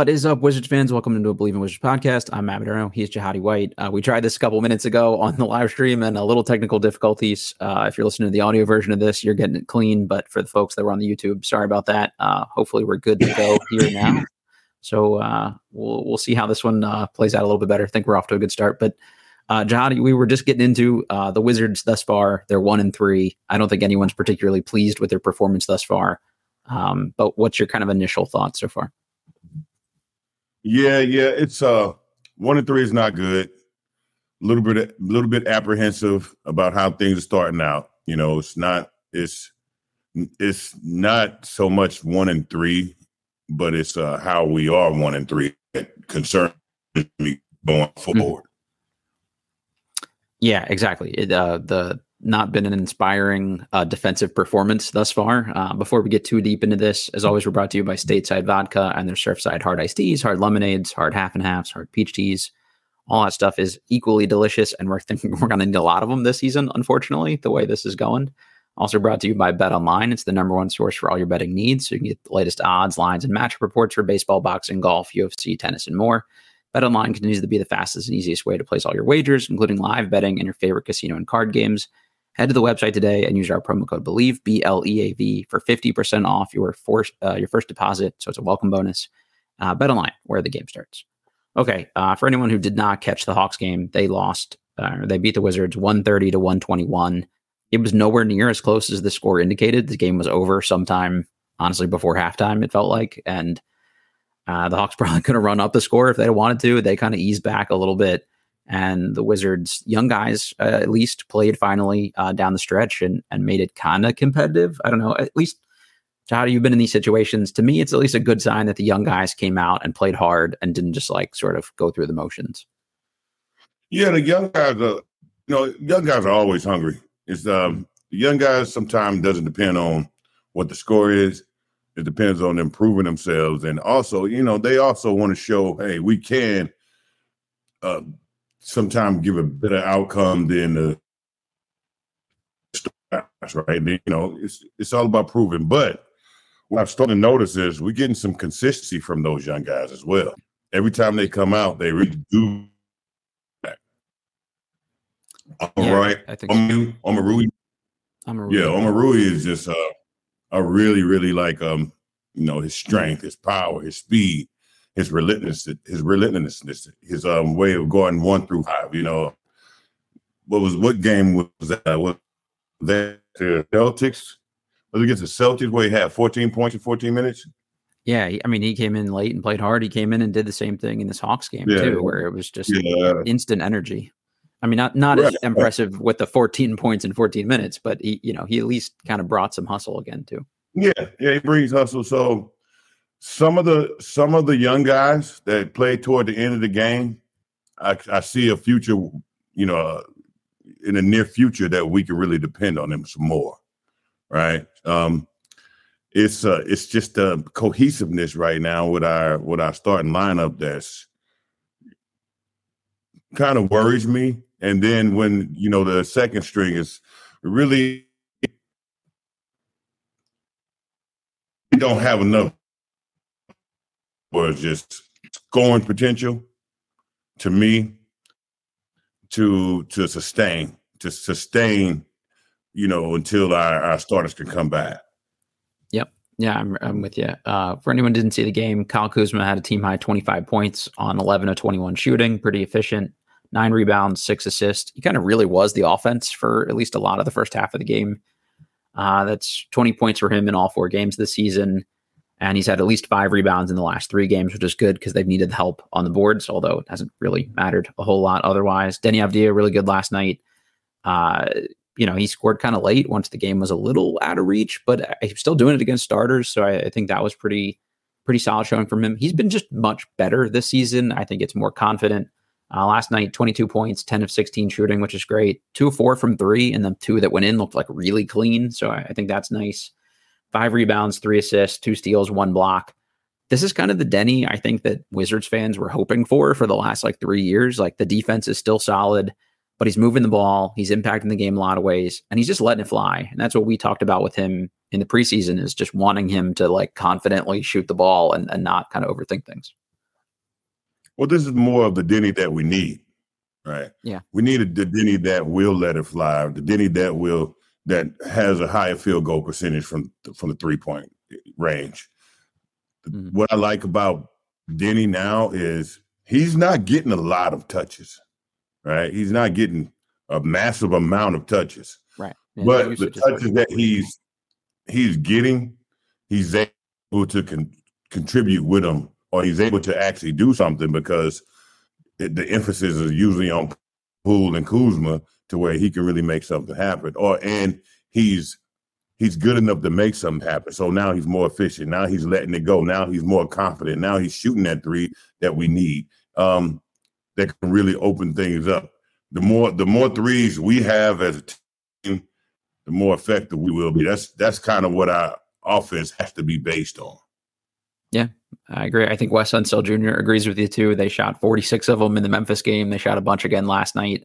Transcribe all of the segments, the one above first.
What is up, Wizards fans? Welcome into a Bleav in Wizards podcast. I'm Matt Modderno. He's Jahadi White. Uh, we tried this a couple minutes ago on the live stream and a little technical difficulties. Uh, if you're listening to the audio version of this, you're getting it clean. But for the folks that were on the YouTube, sorry about that. Uh, hopefully, we're good to go here now. So uh, we'll we'll see how this one uh, plays out a little bit better. I think we're off to a good start. But uh, Jahadi, we were just getting into uh, the Wizards thus far. They're one and three. I don't think anyone's particularly pleased with their performance thus far. Um, but what's your kind of initial thoughts so far? Yeah, yeah, it's uh one and three is not good. A little bit, a little bit apprehensive about how things are starting out. You know, it's not, it's, it's not so much one and three, but it's uh how we are one and three that concerns me going forward. Yeah, exactly. It, uh, the not been an inspiring uh, defensive performance thus far. Uh, before we get too deep into this, as always, we're brought to you by Stateside Vodka and their Surfside Hard Iced Teas, Hard Lemonades, Hard Half and Halves, Hard Peach Teas. All that stuff is equally delicious, and we're thinking we're going to need a lot of them this season. Unfortunately, the way this is going. Also brought to you by Bet Online. It's the number one source for all your betting needs, so you can get the latest odds, lines, and matchup reports for baseball, boxing, golf, UFC, tennis, and more. Bet Online continues to be the fastest and easiest way to place all your wagers, including live betting and your favorite casino and card games. Head to the website today and use our promo code Bleav B L E A V for fifty percent off your first uh, your first deposit. So it's a welcome bonus. Uh, BetOnline, where the game starts. Okay, uh, for anyone who did not catch the Hawks game, they lost. Uh, they beat the Wizards one thirty to one twenty one. It was nowhere near as close as the score indicated. The game was over sometime, honestly, before halftime. It felt like, and uh, the Hawks probably could have run up the score if they wanted to. They kind of eased back a little bit, and the Wizards' young guys uh, at least played finally uh, down the stretch and and made it kind of competitive. I don't know, at least. How you've been in these situations? To me, it's at least a good sign that the young guys came out and played hard and didn't just like sort of go through the motions. Yeah, the young guys are, you know, young guys are always hungry. It's um, the young guys sometimes doesn't depend on what the score is. It depends on them proving themselves, and also, you know, they also want to show, hey, we can uh, sometimes give a better outcome than the stars, right? You know, it's it's all about proving. But what I've started to notice is we're getting some consistency from those young guys as well. Every time they come out, they really do. All Yeah, right, I think Omaru, Omaru, I'm a yeah, Omoruyi is just uh, I really, really like um, you know, his strength, his power, his speed, his relentlessness, his relentlessness, his um way of going one through five. You know, what was what game was that? Was that the Celtics? Was it against the Celtics where he had 14 points in 14 minutes? Yeah, I mean, he came in late and played hard. He came in and did the same thing in this Hawks game Yeah. too, where it was just Yeah, instant energy. I mean, not not as impressive with the 14 points in 14 minutes, but he, you know, he at least kind of brought some hustle again too. yeah, yeah. He brings hustle. So some of the some of the young guys that play toward the end of the game, I, I see a future. You know, uh, in the near future that we can really depend on them some more. Right. Um, it's uh, it's just the cohesiveness right now with our with our starting lineup that's kind of worries me. And then when you know the second string is really we don't have enough was just scoring potential to me to to sustain to sustain you know until our, our starters can come back yep Yeah, I'm, I'm with you. Uh, for anyone didn't see the game, Kyle Kuzma had a team high 25 points on 11 of 21 shooting, pretty efficient. Nine rebounds, six assists. He kind of really was the offense for at least a lot of the first half of the game. Uh, that's 20 points for him in all four games this season. And he's had at least five rebounds in the last three games, which is good because they've needed help on the boards, although it hasn't really mattered a whole lot otherwise. Deni Avdija, really good last night. Uh, you know, he scored kind of late once the game was a little out of reach, but he's still doing it against starters. So I, I think that was pretty, pretty solid showing from him. He's been just much better this season. I think it's more confident. Uh, last night, 22 points, 10 of 16 shooting, which is great. Two of four from three, and the two that went in looked like really clean. So I, I think that's nice. Five rebounds, three assists, two steals, one block. This is kind of the Deni I think that Wizards fans were hoping for for the last like three years. Like the defense is still solid, but he's moving the ball. He's impacting the game a lot of ways, and he's just letting it fly. And that's what we talked about with him in the preseason is just wanting him to like confidently shoot the ball and, and not kind of overthink things. Well, this is more of the Deni that we need, right? Yeah. We need a, the Deni that will let it fly, the Deni that will that has a higher field goal percentage from from the three point range. Mm-hmm. What I like about Deni now is he's not getting a lot of touches, right? He's not getting a massive amount of touches, right? Yeah, but the touches that he's he's getting, he's able to con- contribute with them or he's able to actually do something because it, the emphasis is usually on Poole and Kuzma to where he can really make something happen. Or and he's he's good enough to make something happen. So now he's more efficient. Now he's letting it go. Now he's more confident. Now he's shooting that three that we need. Um, that can really open things up. The more the more threes we have as a team, the more effective we will be. That's that's kind of what our offense has to be based on. Yeah, I agree. I think Wes Unseld Jr. agrees with you too. They shot 46 of them in the Memphis game. They shot a bunch again last night,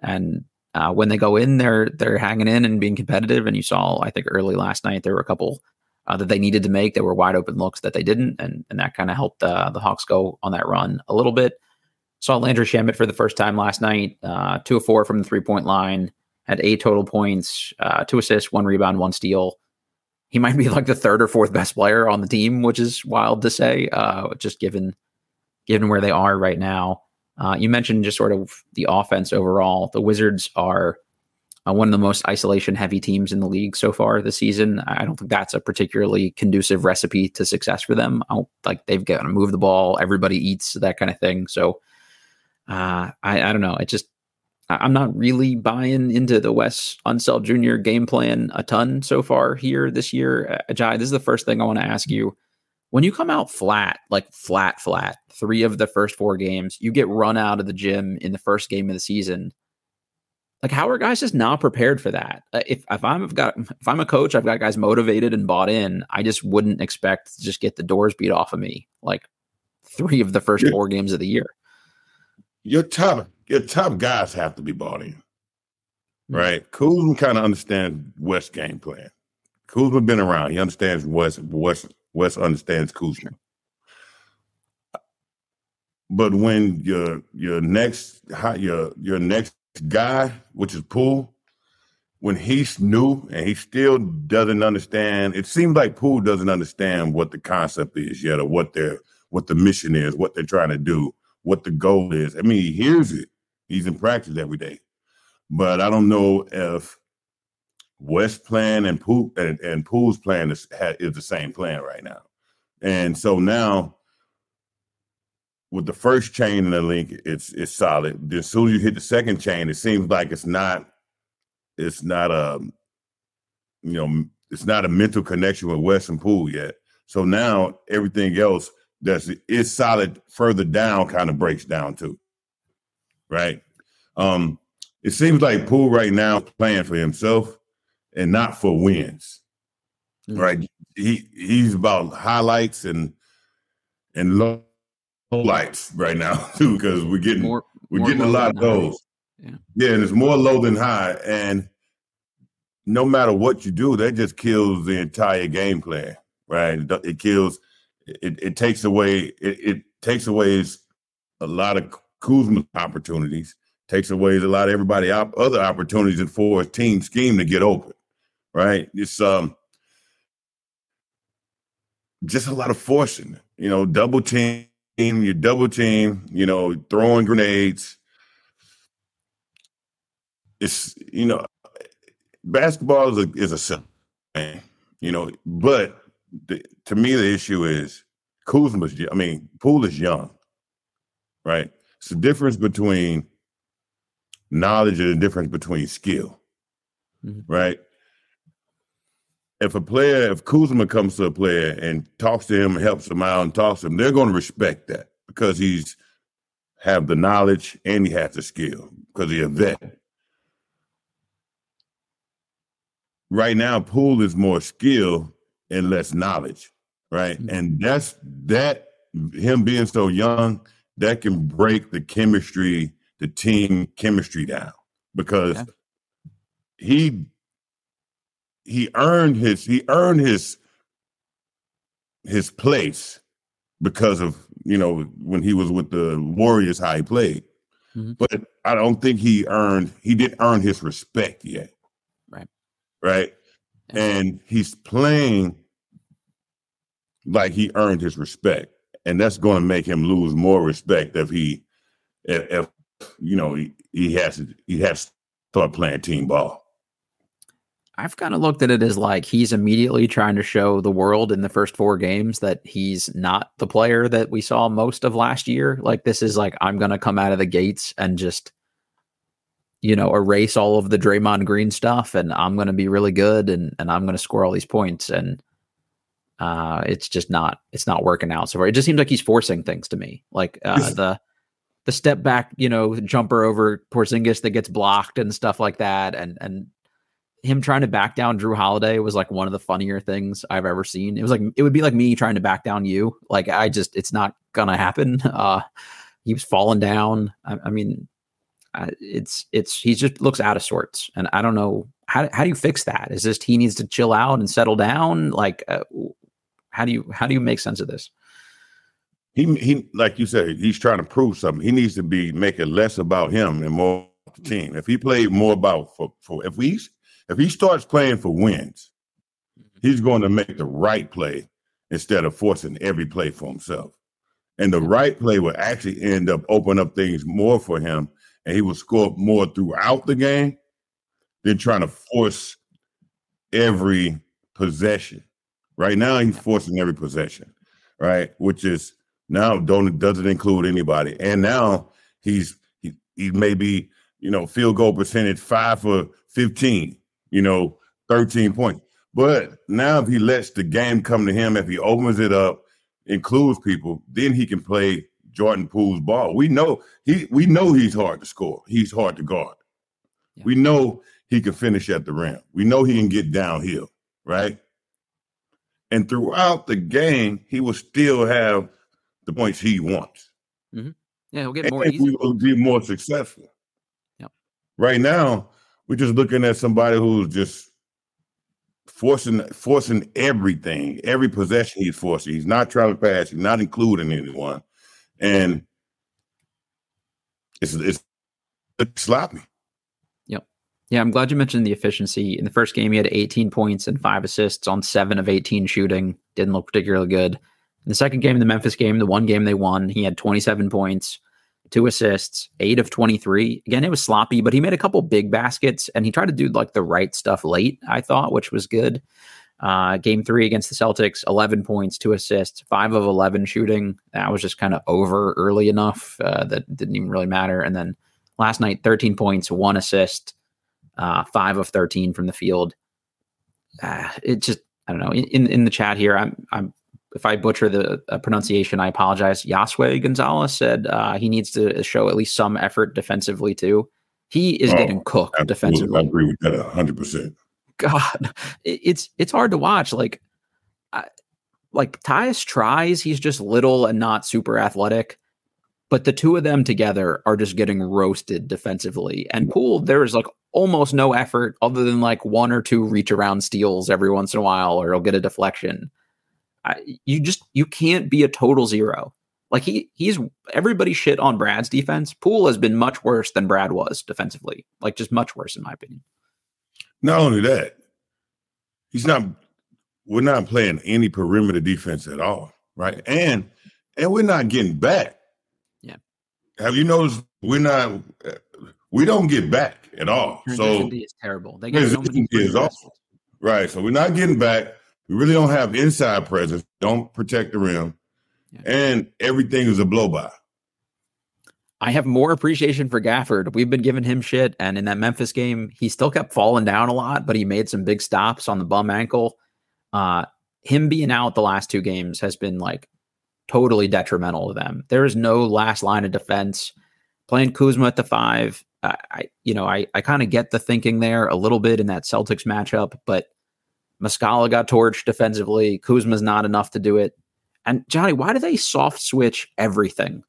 and uh, when they go in, they're they're hanging in and being competitive. And you saw, I think, early last night there were a couple uh, that they needed to make. There were wide open looks that they didn't, and and that kind of helped uh, the Hawks go on that run a little bit. Saw Landry Shamet for the first time last night. Uh, two of four from the three point line. Had eight total points, uh, two assists, one rebound, one steal he might be like the third or fourth best player on the team, which is wild to say, uh, just given given where they are right now. Uh, you mentioned just sort of the offense overall. The Wizards are uh, one of the most isolation heavy teams in the league so far this season. I don't think that's a particularly conducive recipe to success for them. I don't, like they've got to move the ball, everybody eats that kind of thing. So uh, I, I don't know. It just I'm not really buying into the Wes Unseld Jr. game plan a ton so far here this year. Uh, Jai, this is the first thing I want to ask you. When you come out flat, like flat, flat, three of the first four games, you get run out of the gym in the first game of the season. Like, how are guys just not prepared for that? Uh, if if I'm have got if I'm a coach, I've got guys motivated and bought in. I just wouldn't expect to just get the doors beat off of me like three of the first four games of the year. You're tough your top guys have to be bought in, hmm. right? Kuzma kind of understands Wes game plan. Kuzma been around. He understands Wes. Wes. Wes understands Kuzma. But when your your next your your next guy, which is Poole, when he's new and he still doesn't understand, it seems like Poole doesn't understand what the concept is yet, or what their what the mission is, what they're trying to do, what the goal is. I mean, he hears it, He's in practice every day. But I don't know if Wes plan and Poole and, and Poole's plan is, is the same plan right now. And so now with the first chain in the link, it's it's solid. Then as soon as you hit the second chain, it seems like it's not it's not a you know it's not a mental connection with Wes and Poole yet. So now everything else that's is solid further down kind of breaks down too right? Um, it seems like Poole right now playing for himself and not for wins, mm-hmm. right? He he's about highlights and and low lights right now too because we're getting more, we're more getting a lot of those. Yeah. yeah, and it's more low than high, and no matter what you do, that just kills the entire game plan, right? It kills, it, it takes away, it, it takes away a lot of Kuzma opportunities, takes away a lot of everybody op- other opportunities and for a team scheme to get open. Right? It's um just a lot of forcing. You know, double team, you double team. You know, throwing grenades. It's you know, basketball is a is a simple thing. You know, but the, to me the issue is Kuzma's. I mean, Poole is young, right? It's the difference between knowledge and the difference between skill. mm-hmm. right? If a player, if Kuzma comes to a player and talks to him, helps him out, and talks to him, they're going to respect that because he's have the knowledge and he has the skill because he's a vet. Right now, Poole is more skill and less knowledge, right? Mm-hmm. And that's that him being so young that can break the chemistry, the team chemistry down because yeah. he he earned his he earned his his place because of you know when he was with the Warriors how he played. Mm-hmm. But I don't think he earned he didn't earn his respect yet. Right. Right. And he's playing like he earned his respect. And that's going to make him lose more respect if he if, if you know he, he has to he has to start playing team ball. I've kind of looked at it as like he's immediately trying to show the world in the first four games that he's not the player that we saw most of last year. Like this is like I'm going to come out of the gates and just you know erase all of the Draymond Green stuff and I'm going to be really good and and I'm going to score all these points and uh it's just not it's not working out so far. It just seems like he's forcing things to me. Like uh the the step back, you know, jumper over Porzingis that gets blocked and stuff like that and and him trying to back down Jrue Holiday was like one of the funnier things I've ever seen. It was like it would be like me trying to back down you. Like I just it's not gonna happen. Uh he was falling down. I, I mean, uh, it's it's he just looks out of sorts, and I don't know how how do you fix that? Is this he needs to chill out and settle down? Like uh, how do you how do you make sense of this? He he like you said, he's trying to prove something. He needs to be making less about him and more the team. If he played more about for, for if we if he starts playing for wins, mm-hmm. he's going to make the right play instead of forcing every play for himself. And the right play will actually end up opening up things more for him, and he will score more throughout the game than trying to force every possession. Right now, he's forcing every possession, right? Which is now don't doesn't include anybody. And now he's he, he may be you know field goal percentage five for fifteen you know, 13 points. But now if he lets the game come to him, if he opens it up, includes people, then he can play Jordan Poole's ball. We know he we know he's hard to score. He's hard to guard. Yeah. We know he can finish at the rim. We know he can get downhill, right? And throughout the game, he will still have the points he wants. Mm-hmm. Yeah, he'll get more. And we will be more successful. Yep. Right now, we're just looking at somebody who's just forcing forcing everything, every possession he's forcing. He's not trying to pass. He's not including anyone, and it's it's, it's sloppy. Yep. Yeah, I'm glad you mentioned the efficiency. In the first game, he had 18 points and five assists on seven of 18 shooting. Didn't look particularly good. In the second game, the Memphis game, the one game they won, he had 27 points, two assists, eight of 23. Again, it was sloppy, but he made a couple big baskets and he tried to do like the right stuff late, I thought, which was good. Uh, game three against the Celtics, 11 points, two assists, five of 11 shooting. That was just kind of over early enough uh, that didn't even really matter. And then last night, 13 points, one assist, uh, five of 13 from the field. Uh, it just, I don't know. In in the chat here, I'm I'm if I butcher the uh, pronunciation, I apologize. Yaswe Gonzalez said uh, he needs to show at least some effort defensively too. He is oh, getting cooked defensively. I agree with that hundred percent. God, it's it's hard to watch. Like, I, like Tyus tries. He's just little and not super athletic, but the two of them together are just getting roasted defensively. And Poole, there is like almost no effort other than like one or two reach around steals every once in a while, or he'll get a deflection. I, you just you can't be a total zero. Like he he's everybody shit on Brad's defense. Poole has been much worse than Brad was defensively. Like just much worse in my opinion. Not only that, he's not we're not playing any perimeter defense at all, right? And and we're not getting back. Yeah. Have you noticed we're not uh, we don't get back at all. So is terrible. They get so is awful. Right. So we're not getting back. We really don't have inside presence. Don't protect the rim, yeah. and everything is a blow by. I have more appreciation for Gafford. We've been giving him shit, and in that Memphis game, he still kept falling down a lot, but he made some big stops on the bum ankle. Uh, him being out the last two games has been like totally detrimental to them. There is no last line of defense. Playing Kuzma at the five, I, I you know, I I kind of get the thinking there a little bit in that Celtics matchup, but Muscala got torched defensively. Kuzma's not enough to do it. And Johnny, why do they soft switch everything?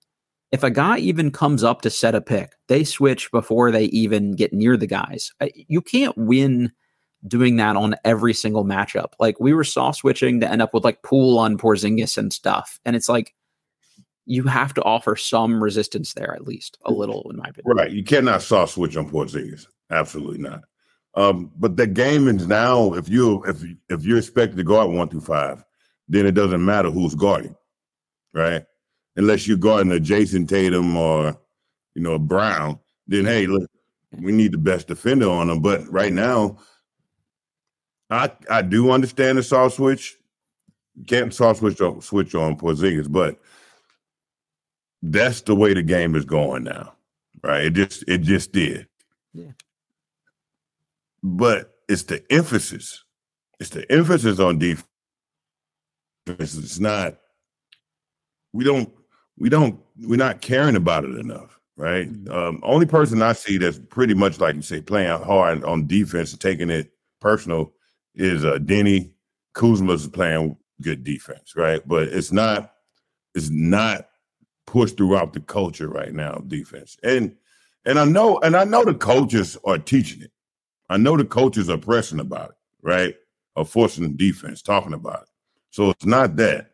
if a guy even comes up to set a pick, they switch before they even get near the guys. You can't win doing that on every single matchup. Like we were soft switching to end up with like Poole on Porzingis and stuff, and it's like you have to offer some resistance there at least a little, in my opinion. Right, you cannot soft switch on Porzingis. Absolutely not. Um, but the game is now if you if if you're expected to out one through five, then it doesn't matter who's guarding, right? unless you're guarding a Jayson Tatum or you know Brown, then hey, look, we need the best defender on them. But right now, I I do understand the soft switch. Can't soft switch on switch on Porzingis, but that's the way the game is going now, right? It just it just did. Yeah. But it's the emphasis. It's the emphasis on defense. It's not. We don't we don't we're not caring about it enough, right? Mm-hmm. Um, only person I see that's pretty much like you say playing hard on defense and taking it personal is uh, Deni Kuzma's playing good defense, right? But it's not it's not pushed throughout the culture right now defense. And and I know and I know the coaches are teaching it. I know the coaches are pressing about it, right? Or forcing the defense, talking about it. So it's not that.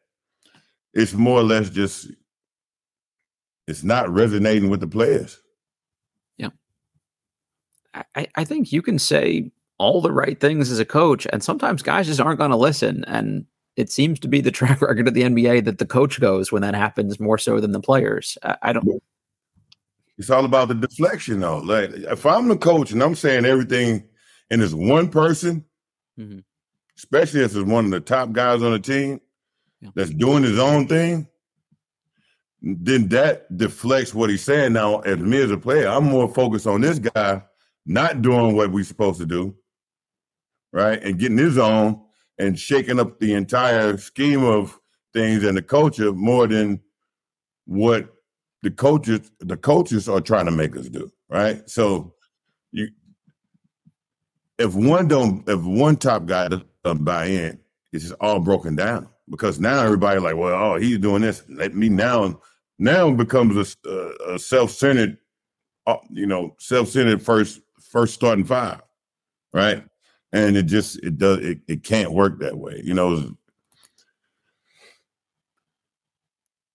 It's more or less just it's not resonating with the players. Yeah. I, I think you can say all the right things as a coach, and sometimes guys just aren't going to listen. And it seems to be the track record of the NBA that the coach goes when that happens more so than the players. I, I don't. It's all about the deflection, though. Like if I'm the coach and I'm saying everything, and it's one person, mm-hmm. especially if it's one of the top guys on the team yeah. that's doing his own thing, then that deflects what he's saying. Now, as me as a player, I'm more focused on this guy not doing what we're supposed to do, right? And getting his own and shaking up the entire scheme of things and the culture more than what the coaches the coaches are trying to make us do, right? So you if one don't if one top guy doesn't buy in, it's just all broken down because now everybody like, well, oh, he's doing this. Let me now now becomes a, a self-centered, uh, you know, self-centered first first starting five, right? And it just it does it, it can't work that way, you know.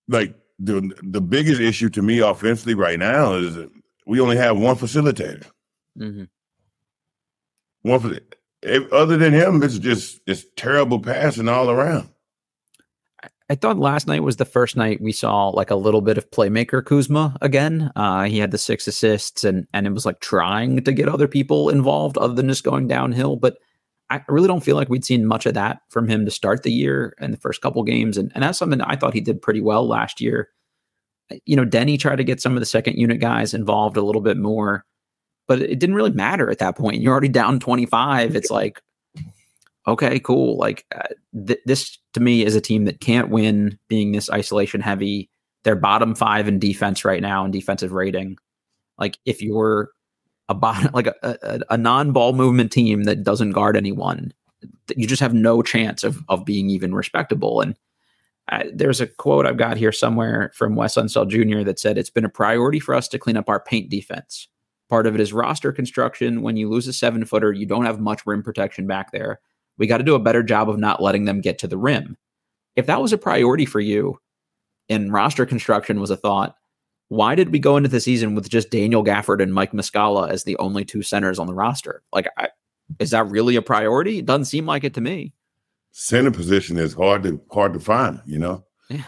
Like the the biggest issue to me offensively right now is we only have one facilitator. Mm-hmm. One, other than him, it's just it's terrible passing all around. I thought last night was the first night we saw like a little bit of playmaker Kuzma again. Uh, he had the six assists and and it was like trying to get other people involved other than just going downhill. But I really don't feel like we'd seen much of that from him to start the year and the first couple games. And, and that's something I thought he did pretty well last year. You know, Deni tried to get some of the second unit guys involved a little bit more, but it didn't really matter at that point. You're already down 25. It's like, okay, cool. Like uh, th- this to me is a team that can't win being this isolation heavy. They're bottom five in defense right now in defensive rating. Like if you're a like a, a, a non-ball movement team that doesn't guard anyone, you just have no chance of of being even respectable. And uh, there's a quote I've got here somewhere from Wes Unseld Jr. that said it's been a priority for us to clean up our paint defense. Part of it is roster construction. When you lose a seven footer, you don't have much rim protection back there. We got to do a better job of not letting them get to the rim. If that was a priority for you and roster construction was a thought, why did we go into the season with just Daniel Gafford and Mike Muscala as the only two centers on the roster? Like, I, is that really a priority? It doesn't seem like it to me. Center position is hard to hard to find. You know, yeah.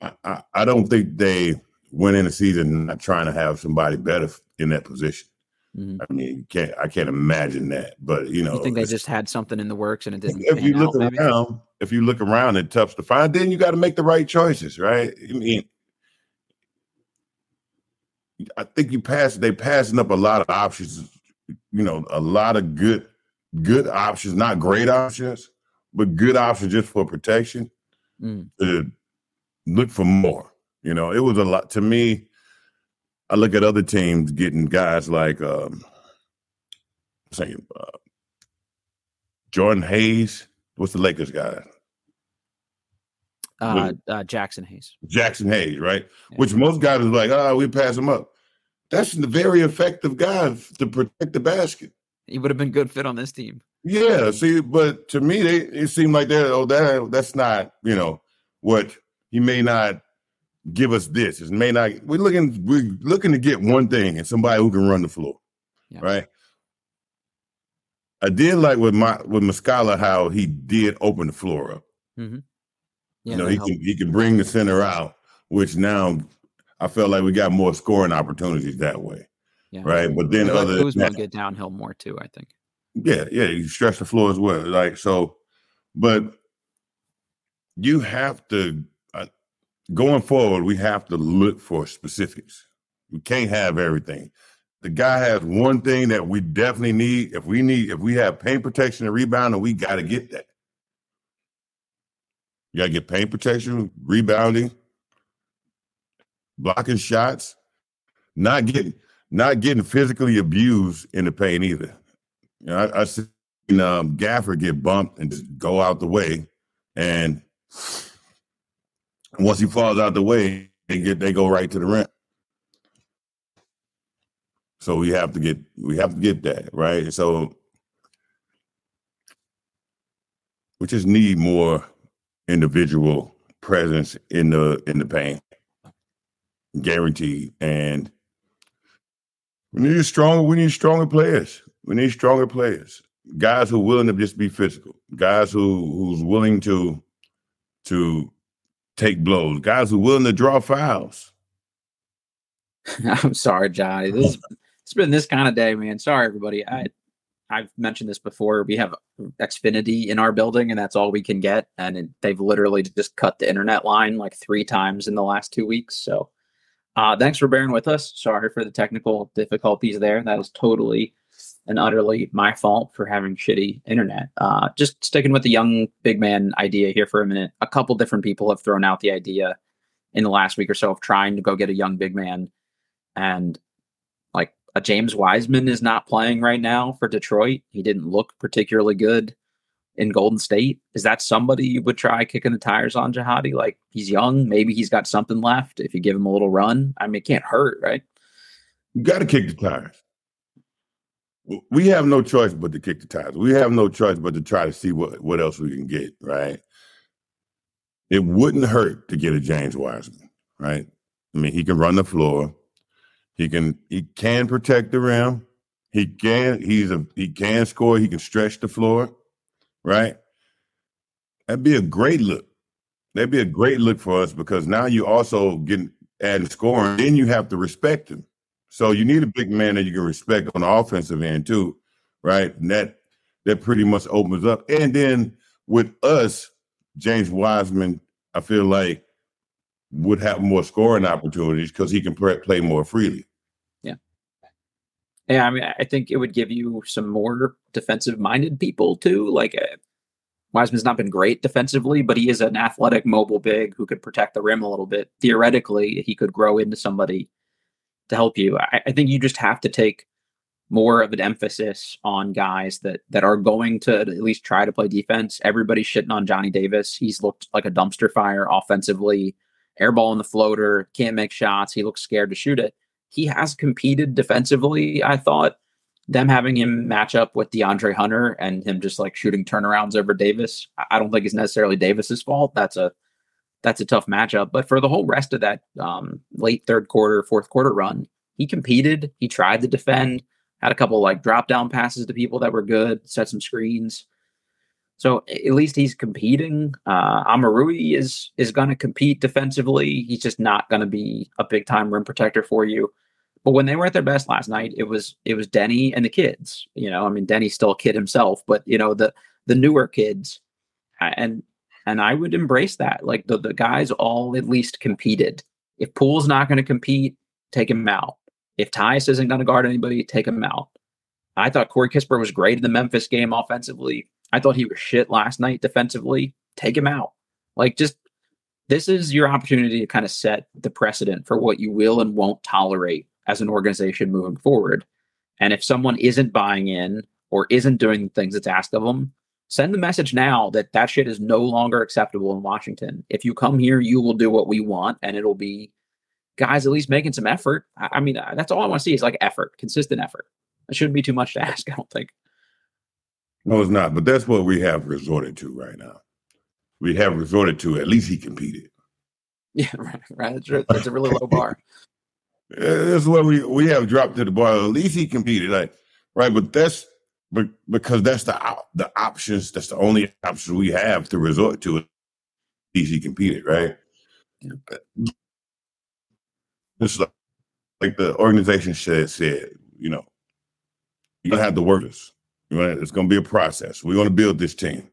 I, I, I don't think they went in the season not trying to have somebody better in that position. Mm-hmm. I mean, can't I can't imagine that. But you know, you think they just had something in the works and it didn't. If you look out, around, maybe? if you look around, it's tough to find. Then you got to make the right choices, right? I mean, I think you pass they passing up a lot of options, you know, a lot of good good options, not great options, but good options just for protection. Mm. To look for more. You know, it was a lot to me. I look at other teams getting guys like um saying uh, Jordan Hayes. What's the Lakers guy? Uh, uh, Jaxson Hayes. Jaxson Hayes, right? Yeah. Which most guys are like, oh, we pass him up. That's a very effective guy to protect the basket. He would have been good fit on this team. Yeah, see, but to me, they it seemed like that. Oh, that that's not you know what he may not give us. This it may not. We're looking we're looking to get one thing and somebody who can run the floor, yeah. right? I did like with my with Muscala how he did open the floor up. Mm-hmm. Yeah, you know, he helped. can he can bring the center out, which now I felt like we got more scoring opportunities that way. Yeah. Right. But then other Kuzma that, get downhill more too, I think. Yeah, yeah, you stretch the floor as well. Like so, but you have to uh, going forward, we have to look for specifics. We can't have everything the guy has one thing that we definitely need. If we need, if we have paint protection and rebounding, we got to get that. You got to get paint protection, rebounding, blocking shots, not getting not getting physically abused in the paint either. You know, I, I seen um, Gafford get bumped and just go out the way, and once he falls out the way, they get they go right to the rim. So we have to get we have to get that right. So we just need more individual presence in the in the paint, guaranteed. And we need stronger. We need stronger players. We need stronger players. Guys who are willing to just be physical. Guys who who's willing to to take blows. Guys who are willing to draw fouls. I'm sorry, Johnny. This is it's been this kind of day, man. Sorry, everybody. I I've mentioned this before. We have Xfinity in our building, and that's all we can get. And it, they've literally just cut the internet line like three times in the last two weeks. So, uh, thanks for bearing with us. Sorry for the technical difficulties there. That is totally and utterly my fault for having shitty internet. Uh, just sticking with the young big man idea here for a minute. A couple different people have thrown out the idea in the last week or so of trying to go get a young big man. And like a James Wiseman is not playing right now for Detroit. He didn't look particularly good in Golden State. Is that somebody you would try kicking the tires on Jahadi? Like he's young, maybe he's got something left. If you give him a little run, I mean, it can't hurt, right? You got to kick the tires. We have no choice but to kick the tires. We have no choice but to try to see what, what else we can get, right? It wouldn't hurt to get a James Wiseman, right? I mean, he can run the floor. He can he can protect the rim. He can he's a he can score. He can stretch the floor, right? That'd be a great look. That'd be a great look for us because now you also getting adding scoring. Then you have to respect him. So you need a big man that you can respect on the offensive end too, right? And that that pretty much opens up. And then with us, James Wiseman, I feel like would have more scoring opportunities because he can play, play more freely. Yeah. I mean, I think it would give you some more defensive minded people too. Like uh, Wiseman's not been great defensively, but he is an athletic, mobile big who could protect the rim a little bit. Theoretically, he could grow into somebody to help you. I, I think you just have to take more of an emphasis on guys that that are going to at least try to play defense. Everybody's shitting on Johnny Davis. He's looked like a dumpster fire offensively airball in the floater, can't make shots. He looks scared to shoot it. He has competed defensively. I thought them having him match up with DeAndre Hunter and him just like shooting turnarounds over Davis. I don't think it's necessarily Davis's fault. That's a that's a tough matchup. But for the whole rest of that um, late third quarter, fourth quarter run, he competed. He tried to defend. Had a couple like drop down passes to people that were good. Set some screens. So at least he's competing. Uh, Omoruyi is is going to compete defensively. He's just not going to be a big time rim protector for you. But when they were at their best last night, it was it was Deni and the kids. You know, I mean, Deni's still a kid himself, but you know the the newer kids, and and I would embrace that. Like the the guys all at least competed. If Poole's not going to compete, take him out. If Tyus isn't going to guard anybody, take him out. I thought Corey Kispert was great in the Memphis game offensively. I thought he was shit last night defensively. Take him out. Like, just this is your opportunity to kind of set the precedent for what you will and won't tolerate as an organization moving forward. And if someone isn't buying in or isn't doing the things that's asked of them, send the message now that that shit is no longer acceptable in Washington. If you come here, you will do what we want, and it'll be guys at least making some effort. I, I mean, that's all I want to see is like effort, consistent effort. It shouldn't be too much to ask, I don't think. No, it's not. But that's what we have resorted to right now. We have resorted to at least he competed. Yeah, right. Right. That's a really low bar. That's what we we have dropped to the bar. At least he competed, like right. But that's but because that's the the options. That's the only option we have to resort to. At least he competed, right? It's like, like the organization said, said, you know, you don't have to work this. It's going to be a process. We're going to build this team,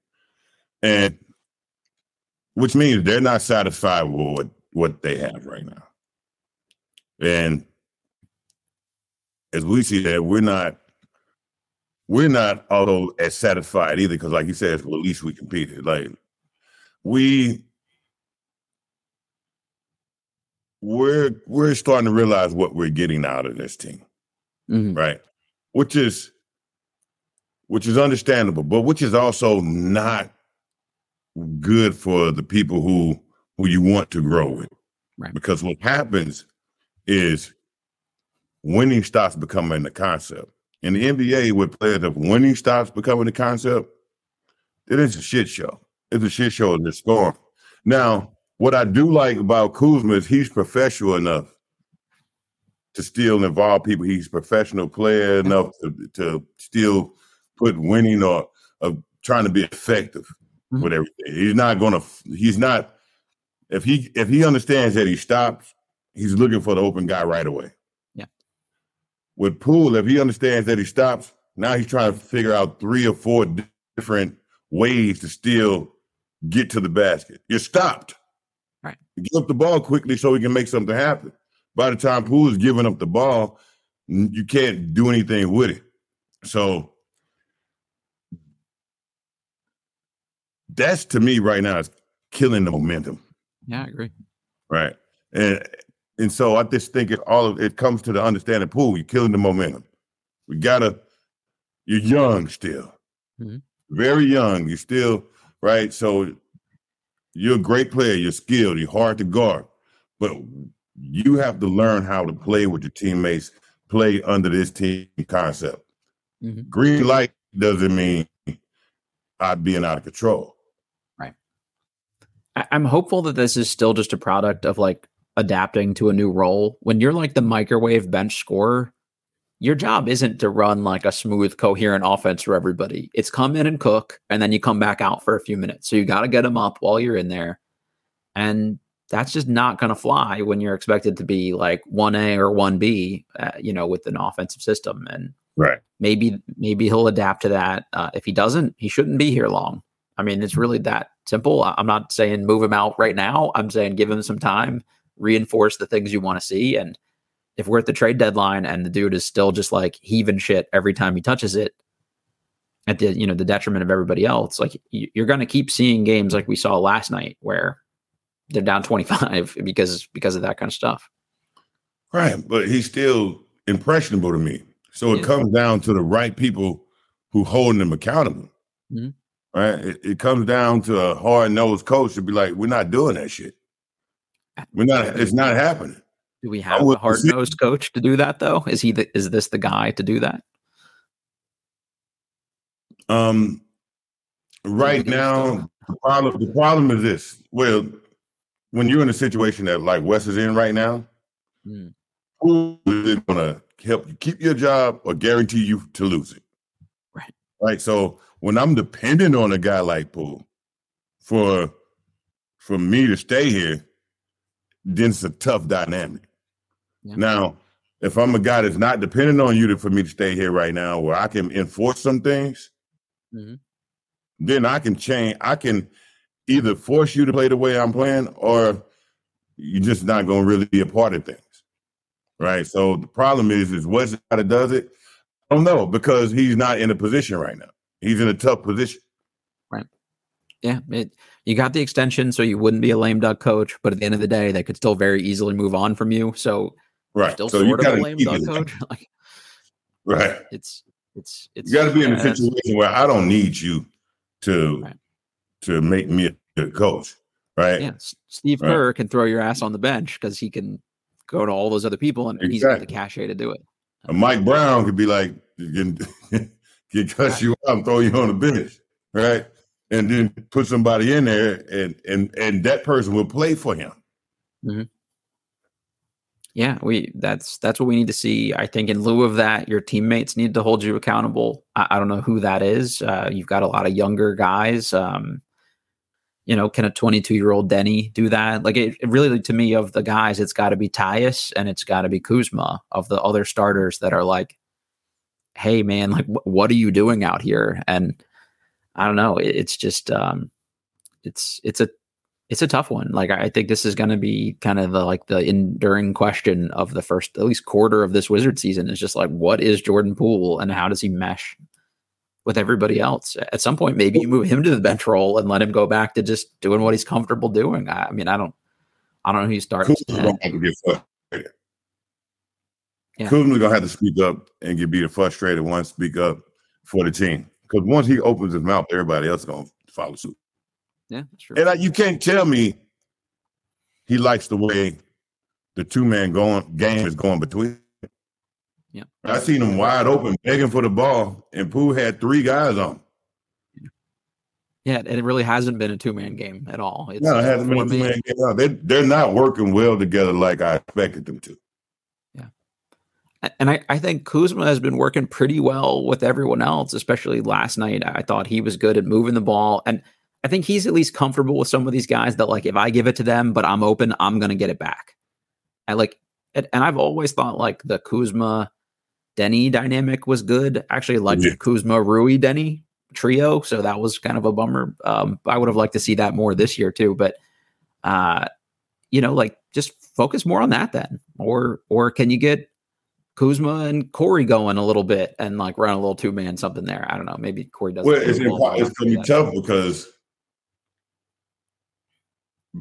and which means they're not satisfied with what, what they have right now. And as we see that, we're not we're not although as satisfied either because, like you said, well, at least we competed. Like we we're we're starting to realize what we're getting out of this team, mm-hmm. right? Which is which is understandable, but which is also not good for the people who who you want to grow with. Right. Because what happens is winning stops becoming the concept. In the NBA, with players of winning stops becoming the concept, it is a shit show. It's a shit show in the storm. Now, what I do like about Kuzma is he's professional enough to still involve people. He's professional player enough to, to still put winning or of trying to be effective mm-hmm. with everything. He's not gonna. He's not. If he if he understands that he stops, he's looking for the open guy right away. Yeah. With Poole, if he understands that he stops, now he's trying to figure out three or four different ways to still get to the basket. You're stopped. Right. Give up the ball quickly so he can make something happen. By the time Poole is giving up the ball, you can't do anything with it. So that's to me right now is killing the momentum. Yeah, I agree. Right. And and so I just think it all of it comes to the understanding Poole. you're killing the momentum. We gotta you're young still. Mm-hmm. Very young. You're still right. So you're a great player, you're skilled, you're hard to guard, but you have to learn how to play with your teammates, play under this team concept. Mm-hmm. Green light doesn't mean I'm being out of control. Right. I'm hopeful that this is still just a product of like adapting to a new role. When you're like the microwave bench scorer, your job isn't to run like a smooth, coherent offense for everybody. It's come in and cook, and then you come back out for a few minutes. So you got to get them up while you're in there. And that's just not going to fly when you're expected to be like 1A or 1B, uh, you know, with an offensive system. And right. maybe, maybe he'll adapt to that. Uh, if he doesn't, he shouldn't be here long. I mean, it's really that simple. I'm not saying move him out right now. I'm saying give him some time, reinforce the things you want to see. And if we're at the trade deadline and the dude is still just like heaving shit every time he touches it at the you know the detriment of everybody else like you're going to keep seeing games like we saw last night where they're down 25 because because of that kind of stuff right but he's still impressionable to me so it yeah. comes down to the right people who holding him accountable mm-hmm. right it, it, comes down to a hard-nosed coach to be like we're not doing that shit we're not it's not happening do we have a hard nosed coach to do that though? Is he the, is this the guy to do that? Um, right now, the problem the problem is this. Well, when you're in a situation that like Wes is in right now, mm. who is going to help you keep your job or guarantee you to lose it? Right. Right. So when I'm dependent on a guy like Poole for for me to stay here, then it's a tough dynamic. Yeah. Now, if I'm a guy that's not dependent on you to, for me to stay here right now, where I can enforce some things, mm-hmm. then I can change. I can either force you to play the way I'm playing, or you're just not going to really be a part of things. right? So the problem is, is what's how does it? I don't know because he's not in a position right now. He's in a tough position. Right. Yeah. It, you got the extension, so you wouldn't be a lame duck coach, but at the end of the day, they could still very easily move on from you. So right. still so sort of a lame duck coach. like, right. It's it's it's you got to be in a situation where I don't need you to right. to make me a good coach. Right. Yeah. Steve right. Kerr can throw your ass on the bench because he can go to all those other people and, exactly. he's got the cachet to do it. And Mike Brown could be like, can, can cuss you out and throw you on the bench, right? And then put somebody in there, and and and that person will play for him. Mm-hmm. Yeah, we that's that's what we need to see. I think in lieu of that, your teammates need to hold you accountable. I, I don't know who that is. Uh, you've got a lot of younger guys. Um, you know, can a 22 year old Deni do that? Like it, it, really, to me, of the guys, it's got to be Tyus and it's got to be Kuzma of the other starters that are like, hey, man, like, wh- what are you doing out here? And I don't know. It, it's just, um, it's, it's a, it's a tough one. Like, I think this is going to be kind of the, like the enduring question of the first, at least quarter of this wizard season is just like, what is Jordan Poole and how does he mesh with everybody else. At some point, maybe you move him to the bench role and let him go back to just doing what he's comfortable doing. I, I mean, I don't, I don't know who he starts. Kuzma's gonna have to get frustrated. Yeah. Kuzma's gonna have to speak up and get be the frustrated one. Speak up for the team because once he opens his mouth, everybody else is gonna follow suit. Yeah, that's true. And I, you can't tell me he likes the way the two man going game is going between yeah. I seen him wide open begging for the ball, and Poole had three guys on. Yeah, and it really hasn't been a two man game at all. It's no, it hasn't been a two man game. They they're not working well together like I expected them to. And I, I think Kuzma has been working pretty well with everyone else, especially last night. I thought he was good at moving the ball. And I think he's at least comfortable with some of these guys that like if I give it to them, but I'm open, I'm gonna get it back. I like and, and I've always thought like the Kuzma Deni dynamic was good. Actually, like yeah. Kuzma, Rui, Deni trio. So that was kind of a bummer. Um, I would have liked to see that more this year too. But uh, you know, like just focus more on that then. Or or can you get Kuzma and Corey going a little bit and like run a little two man something there? I don't know. Maybe Corey does. Well, it's, impo- it's gonna be tough because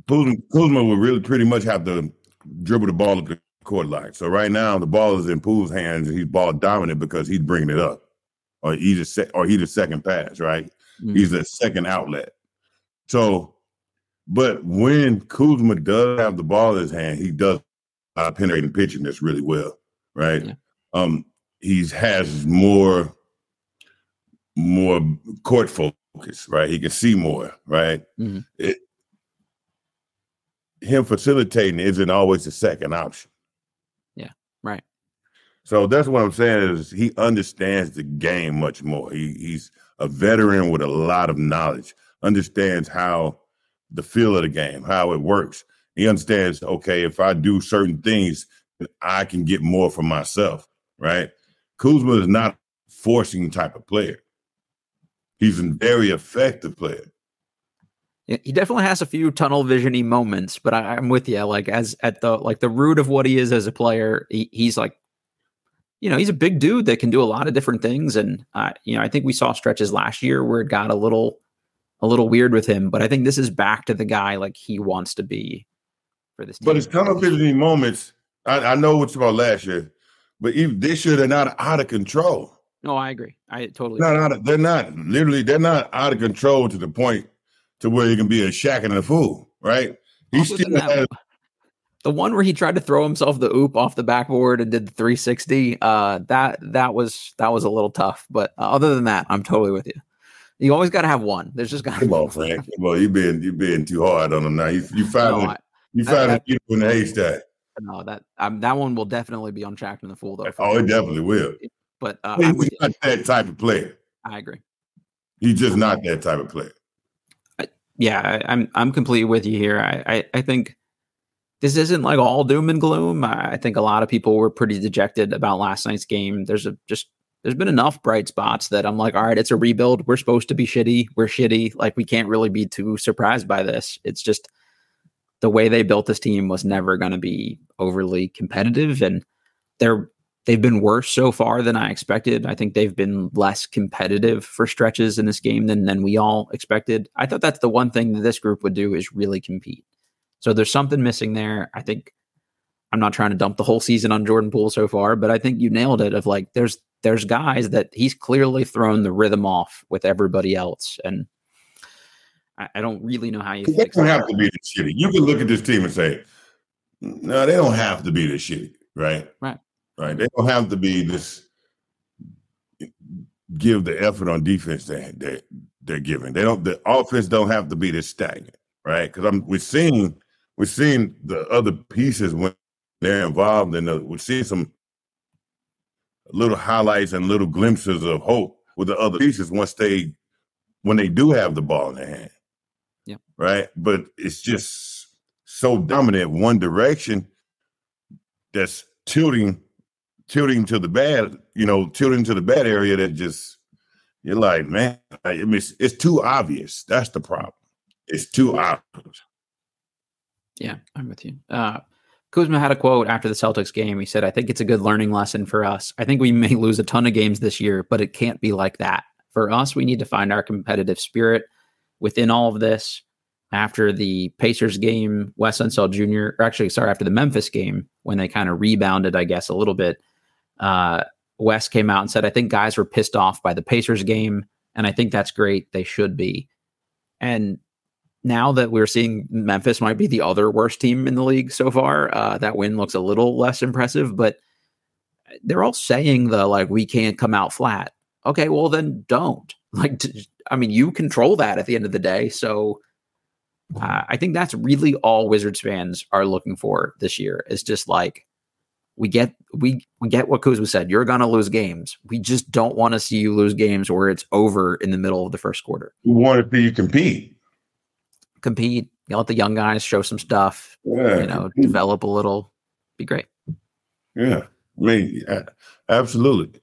Kuzma, Kuzma will really pretty much have to dribble the ball up the court line. So right now the ball is in Poole's hands and he's ball dominant because he's bringing it up, or he's a se- or he's a second pass, right? Mm-hmm. He's a second outlet. So, but when Kuzma does have the ball in his hand, he does uh, penetrating pitching this really well, right? Yeah. Um, he has more more court focus, right? He can see more, right? Mm-hmm. It, him facilitating isn't always the second option. Yeah, right. So that's what I'm saying is he understands the game much more. He, he's a veteran with a lot of knowledge, understands how the feel of the game, how it works. He understands, okay, if I do certain things, I can get more for myself, right? Kuzma is not forcing type of player. He's a very effective player. He definitely has a few tunnel visiony moments, but I, am with you. Like as at the like the root of what he is as a player, he, he's like, you know, he's a big dude that can do a lot of different things. And uh, you know, I think we saw stretches last year where it got a little, a little weird with him. But I think this is back to the guy like he wants to be for this. Team. But it's tunnel visiony moments. I, I know what's about last year, but even this year they're not out of control. No, I agree. I totally. Not out of, they're not literally. They're not out of control to the point to where he can be a Shaqtin' a Fool, right? He still has, the one where he tried to throw himself the oop off the backboard and did the 360. Uh, that that was that was a little tough, but uh, other than that, I'm totally with you. You always got to have one. There's just got come on, Frank. Come on, you being you being too hard on him now. You you find no, you find it in the haystack. No, that um, that one will definitely be on Shaqtin' a Fool though. Oh, it definitely will. But uh, he's not that type of player. I agree. He's just not that type of player yeah, I, am I'm completely with you here. I, I, I think this isn't like all doom and gloom. I, I think a lot of people were pretty dejected about last night's game. There's a just there's been enough bright spots that I'm like, all right, it's a rebuild. We're supposed to be shitty. We're shitty. Like we can't really be too surprised by this. It's just the way they built this team was never going to be overly competitive. And they're they've been worse so far than I expected. I think they've been less competitive for stretches in this game than than we all expected. I thought that's the one thing that this group would do is really compete. So there's something missing there. I think I'm not trying to dump the whole season on Jordan Poole so far, but I think you nailed it. Of like, there's there's guys that he's clearly thrown the rhythm off with everybody else, and I, I don't really know how you. They don't have to be this shitty. You can look at this team and say, no, they don't have to be this shitty, right? Right. Right. They don't have to be this. Give the effort on defense that they, they're giving. They don't. The offense don't have to be this stagnant, right? Because I'm we're seeing we're seeing the other pieces when they're involved, and the, we're seeing some little highlights and little glimpses of hope with the other pieces once they when they do have the ball in their hand. Yeah. Right. But it's just so dominant one direction that's tilting tilting to the bad, you know, tilting to the bad area that just you're like, man, I mean, it's, it's too obvious. That's the problem. It's too obvious. Yeah, I'm with you. Uh, Kuzma had a quote after the Celtics game. He said, I think it's a good learning lesson for us. I think we may lose a ton of games this year, but it can't be like that. For us, we need to find our competitive spirit within all of this. After the Pacers game, Wes Unseld Jr., or actually, sorry, after the Memphis game, when they kind of rebounded, I guess, a little bit, uh, Wes came out and said, I think guys were pissed off by the Pacers game, and I think that's great. They should be. And now that we're seeing Memphis might be the other worst team in the league so far, uh, that win looks a little less impressive, but they're all saying the like we can't come out flat. Okay, well then don't. Like, I mean, you control that at the end of the day. So uh, I think that's really all Wizards fans are looking for this year. Is just like we get we we get what Kuzma said. You're gonna lose games. We just don't want to see you lose games where it's over in the middle of the first quarter. We want to see you compete compete. You let the young guys show some stuff. Yeah, you know, compete. develop a little. Be great. Yeah, I mean, absolutely.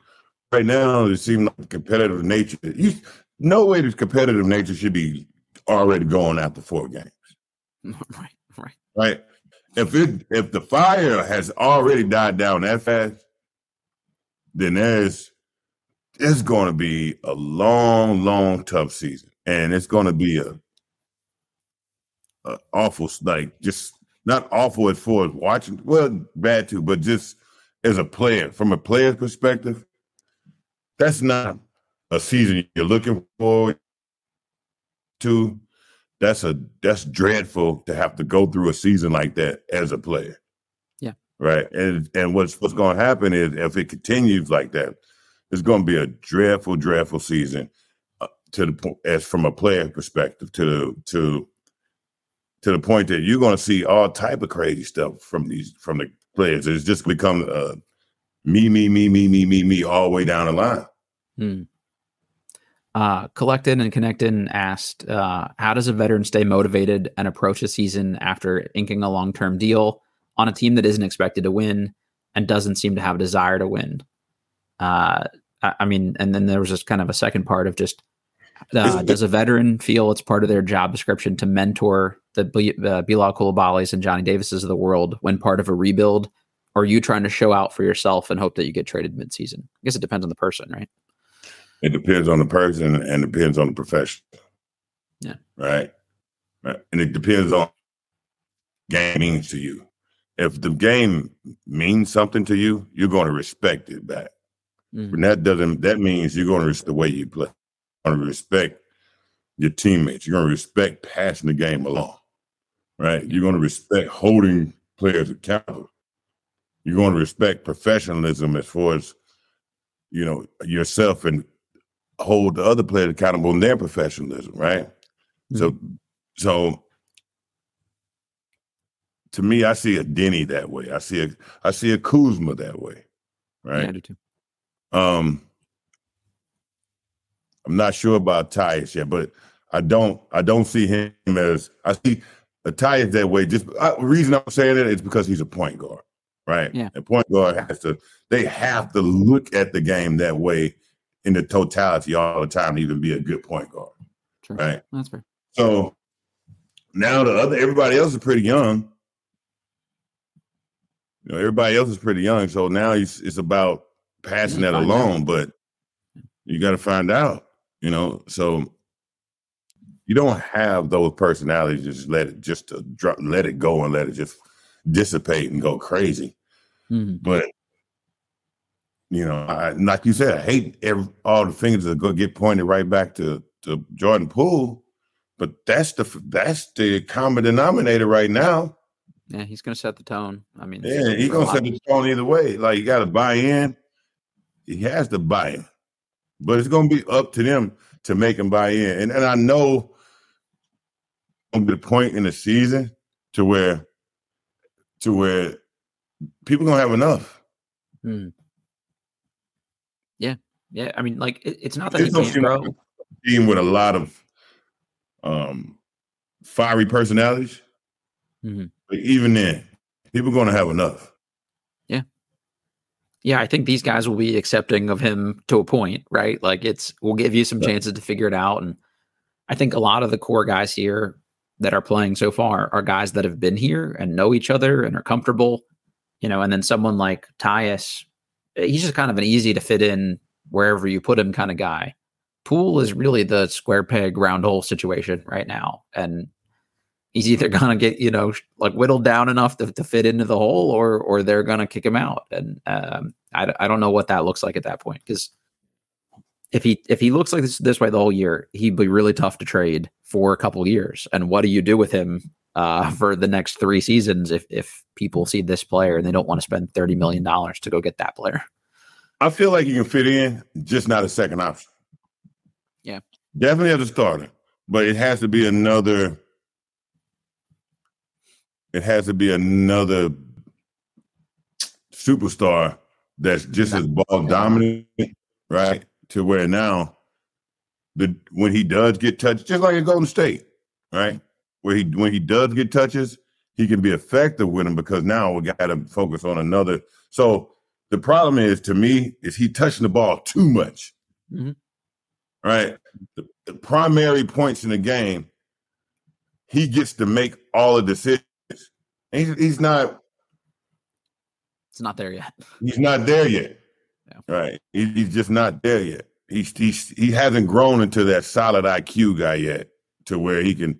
Right now, it seems like competitive nature. You, no way this competitive nature should be already going after four games. Right, right, right. If it if the fire has already died down that fast, then there's it's going to be a long, long, tough season, and it's going to be a uh, awful, like just not awful as far as watching. Well, bad too, but just as a player, from a player's perspective, that's not a season you're looking forward to. That's a that's dreadful to have to go through a season like that as a player. Yeah. Right. And and what's what's going to happen is if it continues like that, it's going to be a dreadful, dreadful season uh, to the point as from a player perspective to to to the point that you're going to see all type of crazy stuff from these from the players. It's just become uh, me, me, me, me, me, me, me, all the way down the line. Hmm. Uh, Collected and Connected and asked, uh, "How does a veteran stay motivated and approach a season after inking a long-term deal on a team that isn't expected to win and doesn't seem to have a desire to win?" Uh, I, I mean, and then there was just kind of a second part of just uh, does a veteran feel it's part of their job description to mentor the B- uh, Bilal Coulibaly's and Johnny Davises of the world when part of a rebuild? Or are you trying to show out for yourself and hope that you get traded midseason? I guess it depends on the person, right? It depends on the person and it depends on the profession. Yeah. Right. Right. And it depends on game means to you. If the game means something to you, you're going to respect it back. Mm-hmm. And that doesn't that means you're going to respect the way you play. You're going to respect your teammates. You're going to respect passing the game along right? You're going to respect holding players accountable. You're going to respect professionalism as far as you know yourself and hold the other players accountable in their professionalism, right? Mm-hmm. So, so to me, I see a Deni that way. I see a I see a Kuzma that way, right? Yeah, I do too. Um, I'm not sure about Tyus yet, but I don't I don't see him as I see a Tyus that way. Just uh, the reason I'm saying it is because he's a point guard, right? Yeah. And point guard has to. They have to look at the game that way in the totality all the time to even be a good point guard, True. right? That's fair. So now the other everybody else is pretty young. You know, everybody else is pretty young, so now he's it's about passing that along. Out. But you got to find out, you know. So you don't have those personalities. Just let it just to drop, let it go, and let it just dissipate and go crazy. Mm-hmm. But you know, I, like you said, I hate every, all the fingers that go get pointed right back to to Jordan Poole. But that's the that's the common denominator right now. Yeah, he's going to set the tone. I mean, yeah, he's going to set the tone either way. Like you got to buy in. He has to buy in, but it's going to be up to them to make him buy in. And and I know the point in the season to where to where people gonna have enough. Hmm. Yeah, yeah. I mean, like it, it's not that it's he can't grow. Team with a lot of um fiery personalities. Mm-hmm. But even then, people gonna have enough. Yeah. Yeah, I think these guys will be accepting of him to a point, right? Like it's we'll give you some chances to figure it out. And I think a lot of the core guys here that are playing so far are guys that have been here and know each other and are comfortable, you know, and then someone like Tyus, he's just kind of an easy to fit in wherever you put him kind of guy. Poole is really the square peg round hole situation right now. And he's either gonna get, you know, like whittled down enough to, to fit into the hole or or they're gonna kick him out. And um, I, I don't know what that looks like at that point because if he if he looks like this this way the whole year, he'd be really tough to trade for a couple years. And what do you do with him uh, for the next three seasons if if people see this player and they don't want to spend thirty million dollars to go get that player? I feel like you can fit in, just not a second option. Yeah, definitely as a starter, but it has to be another. It has to be another superstar that's just as ball dominant, right? to where now the when he does get touched, just like a Golden State, right? Where he when he does get touches, he can be effective with them because now we got to focus on another. So the problem is to me is he touching the ball too much, mm-hmm. right? The, the, primary points in the game, he gets to make all the decisions. He's, he's not. It's not there yet. He's not there yet. Yeah. Right. He, he's just not there yet. He's, he's he hasn't grown into that solid IQ guy yet to where he can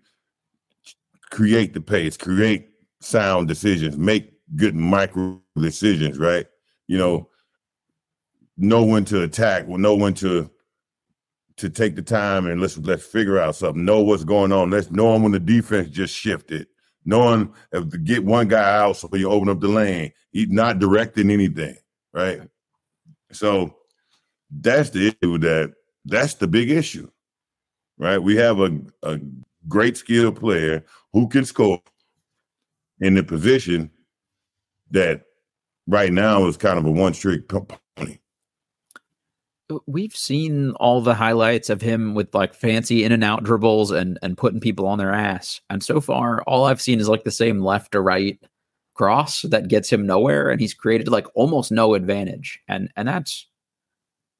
create the pace, create sound decisions, make good micro decisions, right? You know, know when to attack, know when to to take the time and let's let's figure out something. Know what's going on. Let's know when the defense just shifted. Knowing if to get one guy out so you open up the lane. He's not directing anything, right? So that's the issue that that's the big issue, right? We have a, a great skilled player who can score in the position that right now is kind of a one trick pony. We've seen all the highlights of him with like fancy in and out dribbles and and putting people on their ass. And so far, all I've seen is like the same left to right cross that gets him nowhere and he's created like almost no advantage and and that's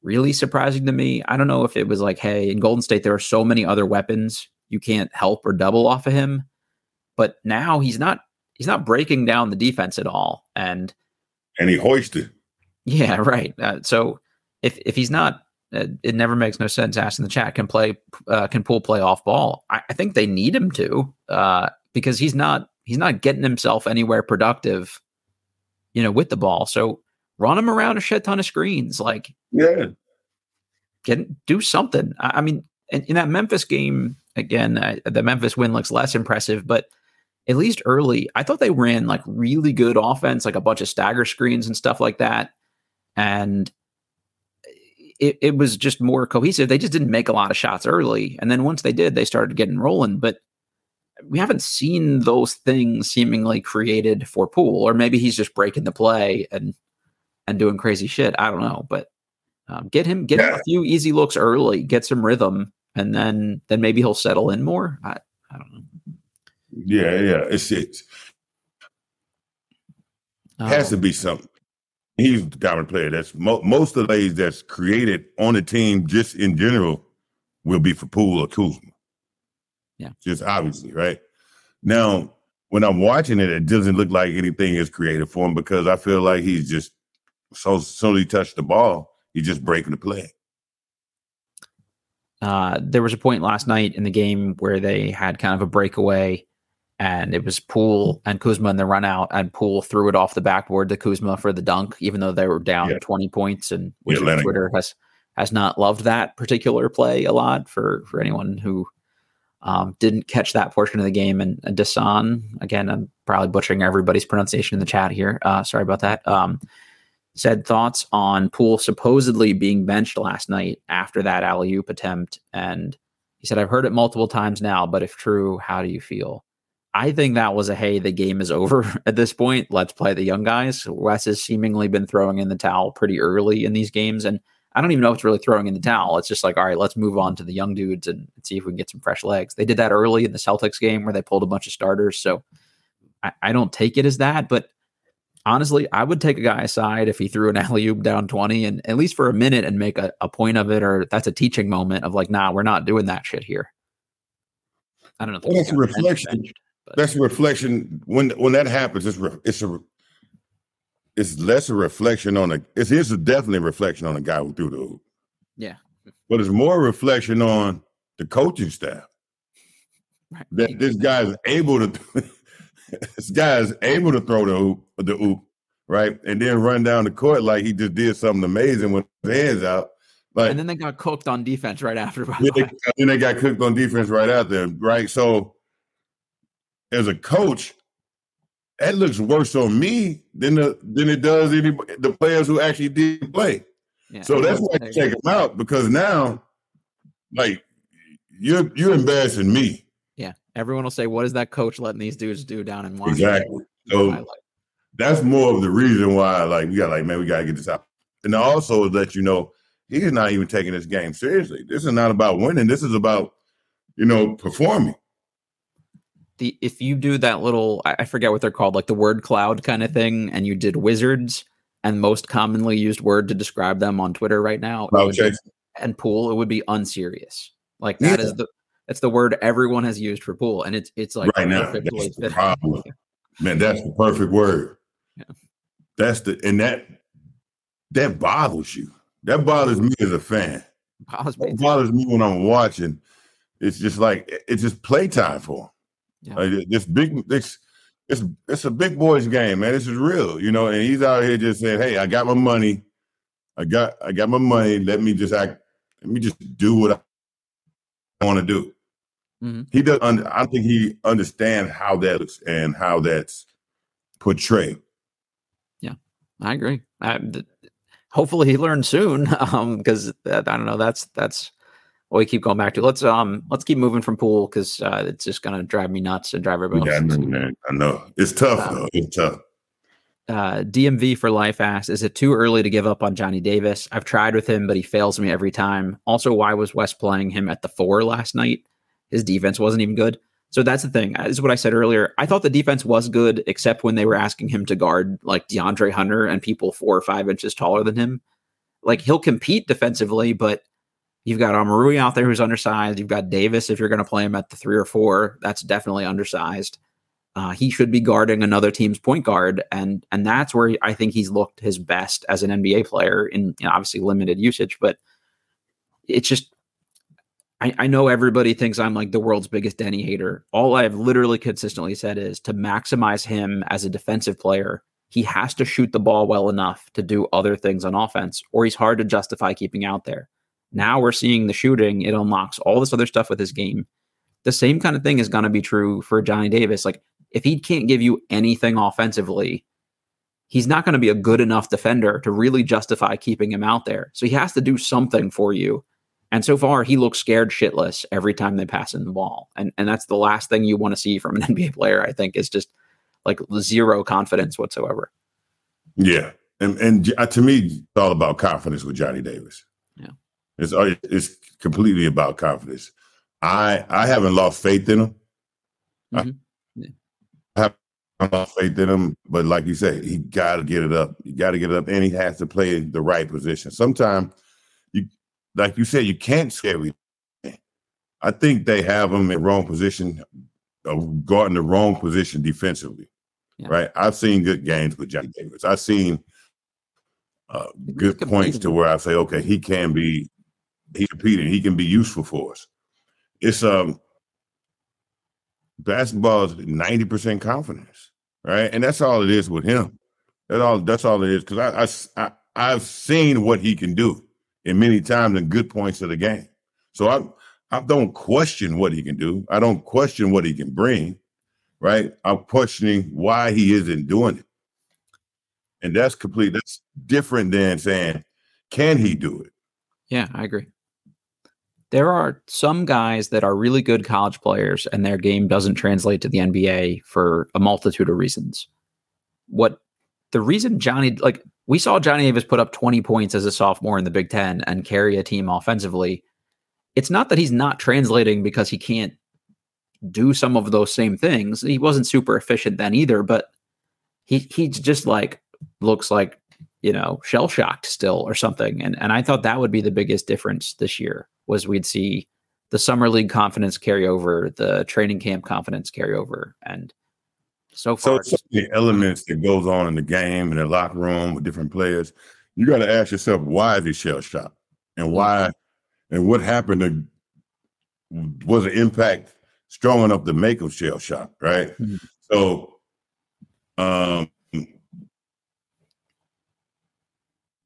really surprising to me i don't know if it was like hey in golden state there are so many other weapons you can't help or double off of him but now he's not he's not breaking down the defense at all and and he hoisted yeah right uh, so if if he's not uh, it never makes no sense asking the chat can play uh, can Poole play off ball I, I think they need him to uh, because he's not he's not getting himself anywhere productive, you know, with the ball. So run him around a shit ton of screens. Like, yeah, get do something. I, I mean, in, in, that Memphis game, again, uh, the Memphis win looks less impressive, but at least early, I thought they ran like really good offense, like a bunch of stagger screens and stuff like that. And it, it was just more cohesive. They just didn't make a lot of shots early. And then once they did, they started getting rolling. But we haven't seen those things seemingly created for Poole, or maybe he's just breaking the play and and doing crazy shit. I don't know, but um, get him get yeah. a few easy looks early, get some rhythm, and then then maybe he'll settle in more. I, I don't know. Yeah, yeah, it's it um, has to be something. He's the common player. That's mo- most of the plays that's created on the team, just in general, will be for Poole or Kuzma. Yeah. Just obviously, right? Now, when I'm watching it, it doesn't look like anything is created for him because I feel like he's just so soon he touched the ball, he's just breaking the play. Uh, there was a point last night in the game where they had kind of a breakaway, and it was Poole and Kuzma in the run out, and Poole threw it off the backboard to Kuzma for the dunk, even though they were down yeah. 20 points. And yeah, Twitter has has not loved that particular play a lot for for anyone who um, didn't catch that portion of the game. And, and Dasan, again, I'm probably butchering everybody's pronunciation in the chat here. Uh, sorry about that. Um, said thoughts on Poole supposedly being benched last night after that alley oop attempt. And he said, I've heard it multiple times now, but if true, how do you feel? I think that was a hey, the game is over at this point. Let's play the young guys. Wes has seemingly been throwing in the towel pretty early in these games. And I don't even know if it's really throwing in the towel. It's just like, all right, let's move on to the young dudes and see if we can get some fresh legs. They did that early in the Celtics game where they pulled a bunch of starters. So I, I don't take it as that, but honestly, I would take a guy aside if he threw an alley oop down 20 and at least for a minute and make a, a point of it, or that's a teaching moment of like, nah, we're not doing that shit here. I don't know. Well, that's a reflection. Benched, that's a reflection. When when that happens, it's re, it's a it's less a reflection on a it's, it's a definitely a reflection on the guy who threw the hoop. Yeah. But it's more reflection on the coaching staff. Right. That this guy is able to this guy is able to throw the hoop, the hoop, right? And then run down the court like he just did something amazing with his hands out. Like, and then they got cooked on defense right after. Yeah, they, then they got cooked on defense right after, right? So, as a coach, that looks worse on me than the than it does any the players who actually did play. Yeah, so that's why you take them out because now, like, you're you're embarrassing me Yeah, Everyone will say, "What is that coach letting these dudes do down in Washington?" Exactly. So that's more of the reason why, like, we got like, man, we got to get this out, and also let you know he's not even taking this game seriously. This is not about winning. This is about, you know, performing. The if you do that little, I forget what they're called, like the word cloud kind of thing, and you did wizards and most commonly used word to describe them on Twitter right now, okay. and Poole, it would be unserious. Like that yeah. is the that's the word everyone has used for Poole, and it's it's like right now. That's the problem. Man, that's the perfect word. Yeah. That's the and that that bothers you. That bothers me as a fan. Bothers me, bothers me when I'm watching. It's just like it's just playtime for him. Yeah. Like this big this it's it's a big boys game, man. This is real, you know. And he's out here just saying, "Hey, I got my money. I got I got my money. Let me just act. Let me just do what I want to do." Mm-hmm. He does. Un- I think he understands how that looks and how that's portrayed. Yeah, I agree. I, hopefully, he learns soon. Um, because I don't know. That's that's we keep going back to. Let's um let's keep moving from Poole because uh, it's just gonna drive me nuts and drive everybody yeah, else. I know, I know. It's tough um, though. It's tough. Uh, DMV for life asks, is it too early to give up on Johnny Davis? I've tried with him, but he fails me every time. Also, why was Wes playing him at the four last night? His defense wasn't even good. So that's the thing. This is what I said earlier. I thought the defense was good, except when they were asking him to guard like DeAndre Hunter and people four or five inches taller than him. Like he'll compete defensively, but you've got Omoruyi out there who's undersized. You've got Davis if you're going to play him at the three or four. That's definitely undersized. Uh, he should be guarding another team's point guard, and and that's where I think he's looked his best as an NBA player in you know, obviously limited usage. But it's just I, I know everybody thinks I'm like the world's biggest Deni hater. All I've literally consistently said is to maximize him as a defensive player, he has to shoot the ball well enough to do other things on offense, or he's hard to justify keeping out there. Now we're seeing the shooting, it unlocks all this other stuff with his game. The same kind of thing is going to be true for Johnny Davis. Like, if he can't give you anything offensively, he's not going to be a good enough defender to really justify keeping him out there. So he has to do something for you and so far, he looks scared shitless every time they pass him the ball. And and that's the last thing you want to see from an NBA player, I think, is just like zero confidence whatsoever. Yeah. And and uh, to me, it's all about confidence with Johnny Davis. It's uh, it's completely about confidence. I I haven't lost faith in him. Mm-hmm. Yeah. I haven't lost faith in him, but like you say, he got to get it up. You got to get it up, and he has to play the right position. Sometimes you, like you said, you can't scare everything. I think they have him in wrong position of guarding the wrong position defensively. Yeah. Right. I've seen good games with Johnny Davis. I've seen uh, good points to where I say, okay, he can be he's competing. He can be useful for us. It's um basketball is 90% confidence, right? And that's all it is with him. That's all that's all it is. Because I, I I I've seen what he can do in many times in good points of the game. So I I don't question what he can do. I don't question what he can bring, right? I'm questioning why he isn't doing it. And that's complete. That's different than saying, can he do it? Yeah, I agree. There are some guys that are really good college players and their game doesn't translate to the NBA for a multitude of reasons. What the reason Johnny, like, we saw Johnny Davis put up 20 points as a sophomore in the Big Ten and carry a team offensively. It's not that he's not translating because he can't do some of those same things. He wasn't super efficient then either, but he he's just like looks like you know shell shocked still or something. And and I thought that would be the biggest difference this year was we'd see the summer league confidence carry over, the training camp confidence carry over, and so far, so, the elements that goes on in the game in the locker room with different players. You got to ask yourself why is he shell shocked, and why, and what happened to was the impact strong enough to make him shell shocked, right? Mm-hmm. So, um, and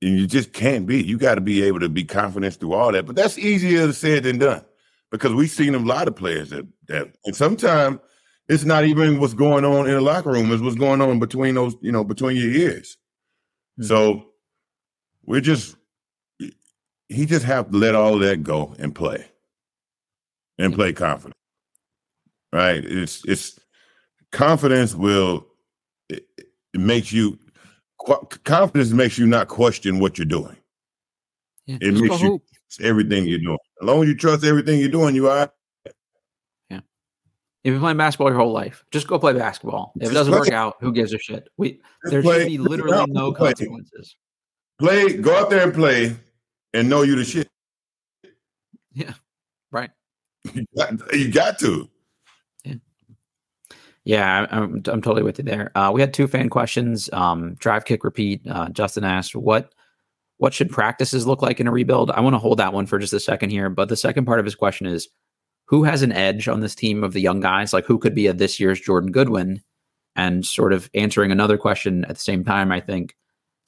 you just can't be. You got to be able to be confident through all that. But that's easier said than done because we've seen a lot of players that that, and sometimes it's not even what's going on in the locker room; it's what's going on between those, you know, between your ears. Mm-hmm. So we're just he just have to let all of that go and play, and play confident. Right? It's it's confidence will it, it makes you confidence makes you not question what you're doing. Yeah, it makes you everything you're doing. As long as you trust everything you're doing, you are. Yeah. If been playing basketball your whole life, just go play basketball. If it doesn't play. work out, who gives a shit? We there play. should be literally no play. consequences. Play, go out there and play, and know you the shit. Yeah. Right. you, got, you got to. Yeah, I'm, I'm totally with you there. Uh, we had two fan questions. Um, drive, kick, repeat. Uh, Justin asked, "What what should practices look like in a rebuild?" I want to hold that one for just a second here. But the second part of his question is, who has an edge on this team of the young guys? Like, who could be a this year's Jordan Goodwin? And sort of answering another question at the same time, I think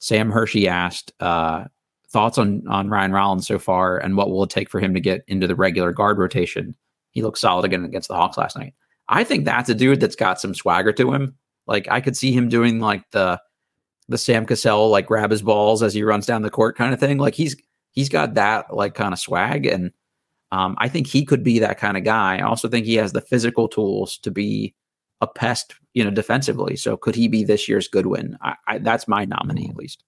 Sam Hershey asked uh, thoughts on on Ryan Rollins so far, and what will it take for him to get into the regular guard rotation? He looked solid again against the Hawks last night. I think that's a dude that's got some swagger to him. Like I could see him doing like the the Sam Cassell like grab his balls as he runs down the court kind of thing. Like he's he's got that like kind of swag, and um, I think he could be that kind of guy. I also think he has the physical tools to be a pest, you know, defensively. So could he be this year's Goodwin? I, I, that's my nominee at least.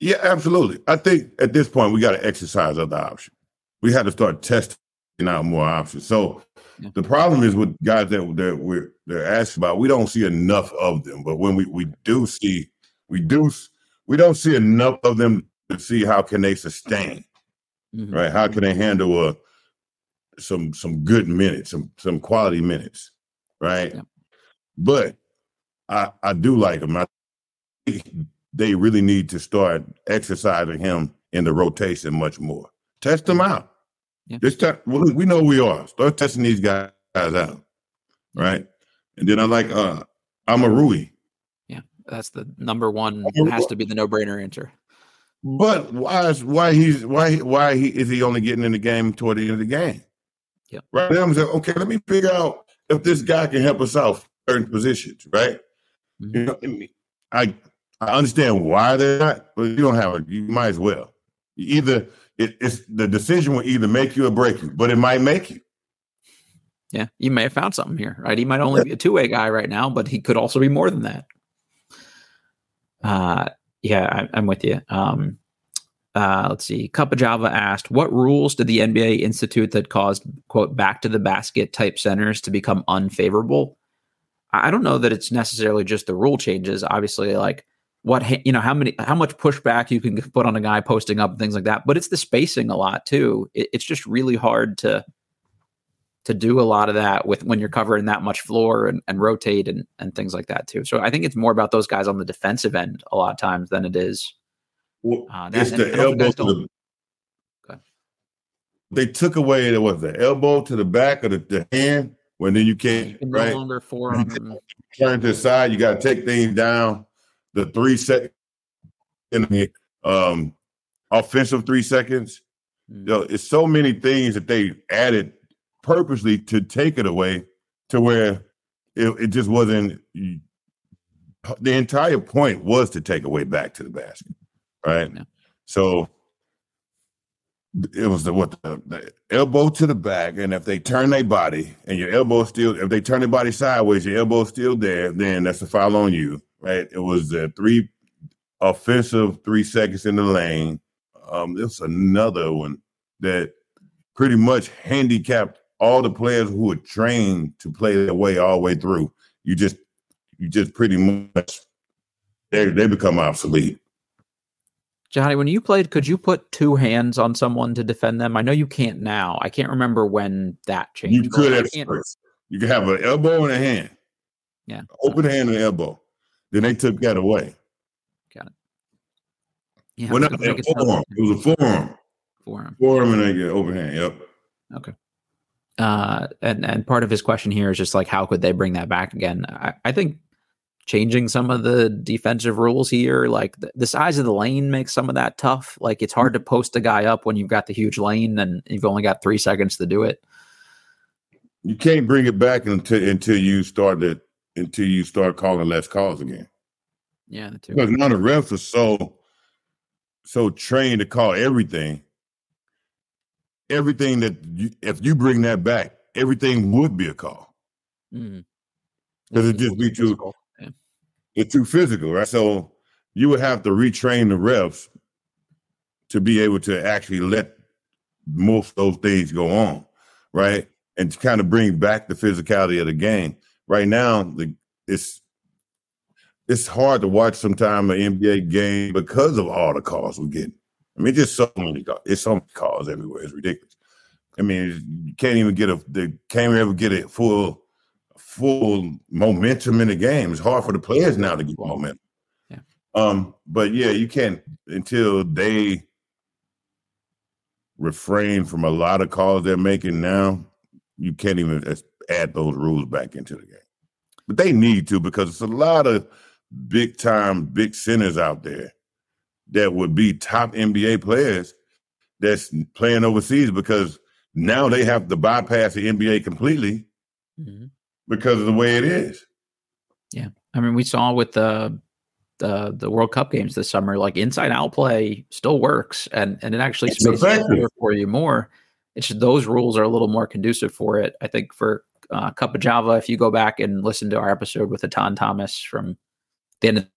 Yeah, absolutely. I think at this point we got to exercise other options. We had to start testing out more options. So yeah. The problem is with guys that that we're they're asked about. We don't see enough of them, but when we we do see, we do we don't see enough of them to see how can they sustain, mm-hmm. right? How can they handle a some some good minutes, some some quality minutes, right? Yeah. But I I do like them. I they really need to start exercising him in the rotation much more. Test them out. Yeah. This time, well, we know we are. Start testing these guys out, right? And then I like uh Omoruyi. Yeah, that's the number one. Has to be the no-brainer answer. But why is why he's why why he is he only getting in the game toward the end of the game? Yeah. Right now I'm saying, okay, let me figure out if this guy can help us out certain positions, right? Mm-hmm. You know, I I understand why they're not, but you don't have it. You might as well. You either it, it's the decision will either make you or break you, but it might make you. Yeah, you may have found something here, right? He might only be a two way guy right now, but he could also be more than that. Uh, yeah, I, am with you. Um, uh, let's see. Cup of Java asked, "What rules did the NBA institute that caused quote back to the basket type centers to become unfavorable?" I don't know that it's necessarily just the rule changes. Obviously, like what you know how many how much pushback you can put on a guy posting up and things like that but it's the spacing a lot too it, it's just really hard to to do a lot of that with when you're covering that much floor and, and rotate and, and things like that too. So I think it's more about those guys on the defensive end a lot of times than it is. Well, uh, that, it's the elbow to the. They took away the what the elbow to the back of the, the hand when then you can't no right. longer forearm. Turn to the side, you got to take things down. The three second in the um offensive three seconds. Mm. You know, it's so many things that they added purposely to take it away to where it, it just wasn't the entire point was to take away back to the basket right yeah. so it was the what the, the, elbow to the back and if they turn their body and your elbow still if they turn their body sideways your elbow's still there then that's a foul on you right it was the three offensive three seconds in the lane um there's another one that pretty much handicapped all the players who were trained to play their way all the way through, you just you just pretty much they they become obsolete. Johnny, when you played, could you put two hands on someone to defend them? I know you can't now. I can't remember when that changed. You could at first. You could have an elbow and a hand. Yeah. Open hand and elbow. Then they took that away. Got it. Yeah, well, not, it, forearm. it was a forearm. Forearm. Forearm and then get overhand. Yep. Okay. Uh, and and part of his question here is just like how could they bring that back again? I, I think changing some of the defensive rules here, like the, the, size of the lane makes some of that tough. Like it's hard to post a guy up when you've got the huge lane and you've only got three seconds to do it. You can't bring it back until until you start to until you start calling less calls again. Yeah, because none of the refs are so so trained to call everything everything that you, if you bring that back, everything would be a call because mm-hmm. it just be too yeah. it's too physical, right? So you would have to retrain the refs to be able to actually let most of those things go on, right? And to kind of bring back the physicality of the game. Right now, the it's it's hard to watch sometime an NBA game because of all the calls we're getting. I mean, just so many calls. It's so many calls everywhere. It's ridiculous. I mean, you can't even get a the can't ever get a full full momentum in the game. It's hard for the players now to get momentum. Yeah. Um, but yeah, you can't until they refrain from a lot of calls they're making now. You can't even add those rules back into the game. But they need to because it's a lot of big time, big centers out there that would be top NBA players that's playing overseas because now they have to bypass the NBA completely mm-hmm. because of the way it is. Yeah, I mean, we saw with the the the World Cup games this summer, like inside out play still works, and and it actually spaces for you more. It's just those rules are a little more conducive for it. I think for uh, Cup of Java, if you go back and listen to our episode with Etan Thomas from the end of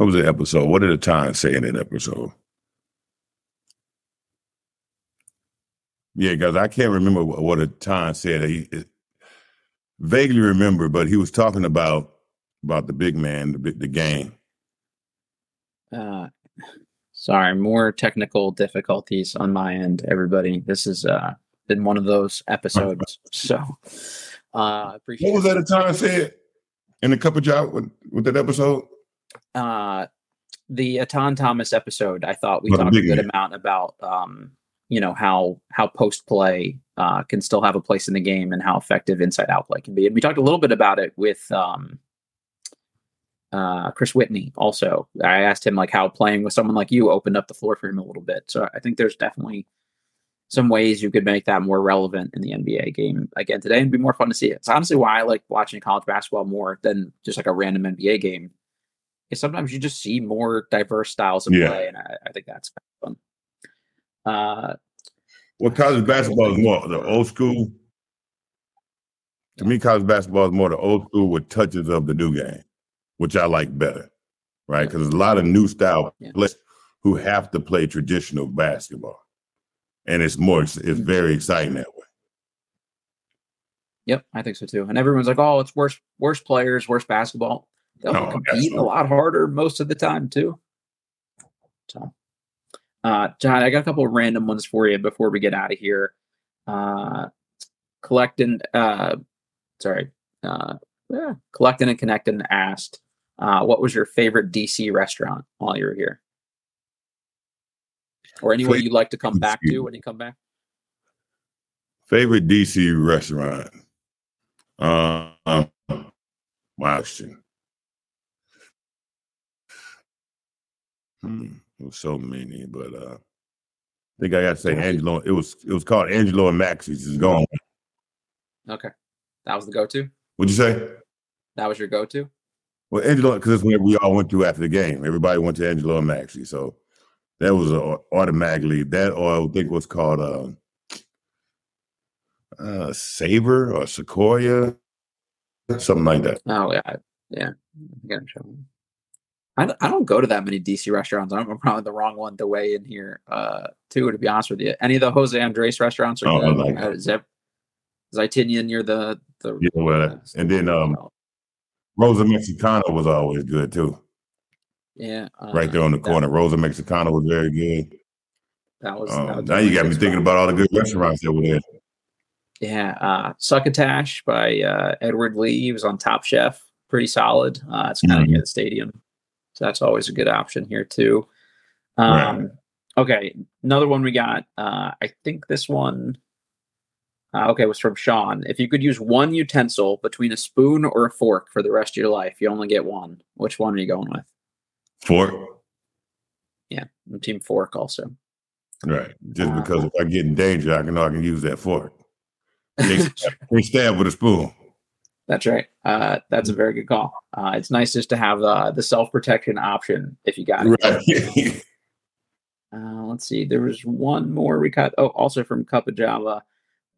What was the episode? What did time say in that episode? Yeah, guys, I can't remember what, what a said. He it, vaguely remember, but he was talking about about the big man, the the game. Uh, sorry, more technical difficulties on my end, everybody. This has uh, been one of those episodes. so, uh, appreciate. What was that a time said in a cup of job with, with that episode? uh, the Etan Thomas episode, I thought we talked a good amount about um, you know how how post play uh, can still have a place in the game and how effective inside out play can be. And we talked a little bit about it with um, uh, Chris Whitney. Also, I asked him like how playing with someone like you opened up the floor for him a little bit. So I think there's definitely some ways you could make that more relevant in the NBA game again today and be more fun to see. It. It's honestly why I like watching college basketball more than just like a random NBA game is sometimes you just see more diverse styles of yeah. play, and I, I, think that's fun. Uh, well, college basketball is more the old school. To me, college basketball is more the old school with touches of the new game, which I like better, right? Because there's a lot of new style yeah. players who have to play traditional basketball, and it's more it's, it's very exciting that way. Yep, I think so too. And everyone's like, "Oh, it's worse, worse players, worse basketball." they'll compete a lot harder most of the time too. So, uh, John, I got a couple of random ones for you before we get out of here. Uh, collecting, uh, sorry, uh, yeah, collecting and connecting asked, uh, what was your favorite DC restaurant while you were here? Or anywhere you'd like to come back to when you come back? Favorite DC restaurant? Uh, wow, Hmm, so many, but uh, I think I got to say Angelo. It was it was called Angelo and Maxie's. It's gone. Okay, that was the go-to. What'd you say? That was your go-to. Well, Angelo, because it's where we all went to after the game. Everybody went to Angelo and Maxie, so that was uh, automatically that, or I think was called uh, uh, Saber or Sequoia, something like that. Oh yeah, yeah. I, I don't go to that many DC restaurants. I'm probably the wrong one to weigh in here, uh, too. To be honest with you, any of the Jose Andres restaurants are oh, good. Like uh, Zep, Zaytinya near the the yeah, well, and then um, Rosa Mexicana was always good too. Yeah, uh, right there on the corner, that, Rosa Mexicana was very good. That was, um, that was now you got me thinking about all the good restaurants that were there. Yeah, uh, Succotash by uh, Edward Lee. He was on Top Chef, pretty solid. Uh, it's kind of mm-hmm. near the stadium, so that's always a good option here too. Um, right. Okay, another one we got. Uh, I think this one uh, okay, was from Sean. If you could use one utensil between a spoon or a fork for the rest of your life, you only get one. Which one are you going with? Fork. Yeah, I'm team fork also. Right. Just uh, because if I get in danger, I can know I can use that fork. They, they stab with a spoon. That's right. Uh, that's a very good call. Uh, it's nice just to have uh, the self protection option if you got it. Right. Uh, let's see. There was one more we cut. Oh, also from Cup of Java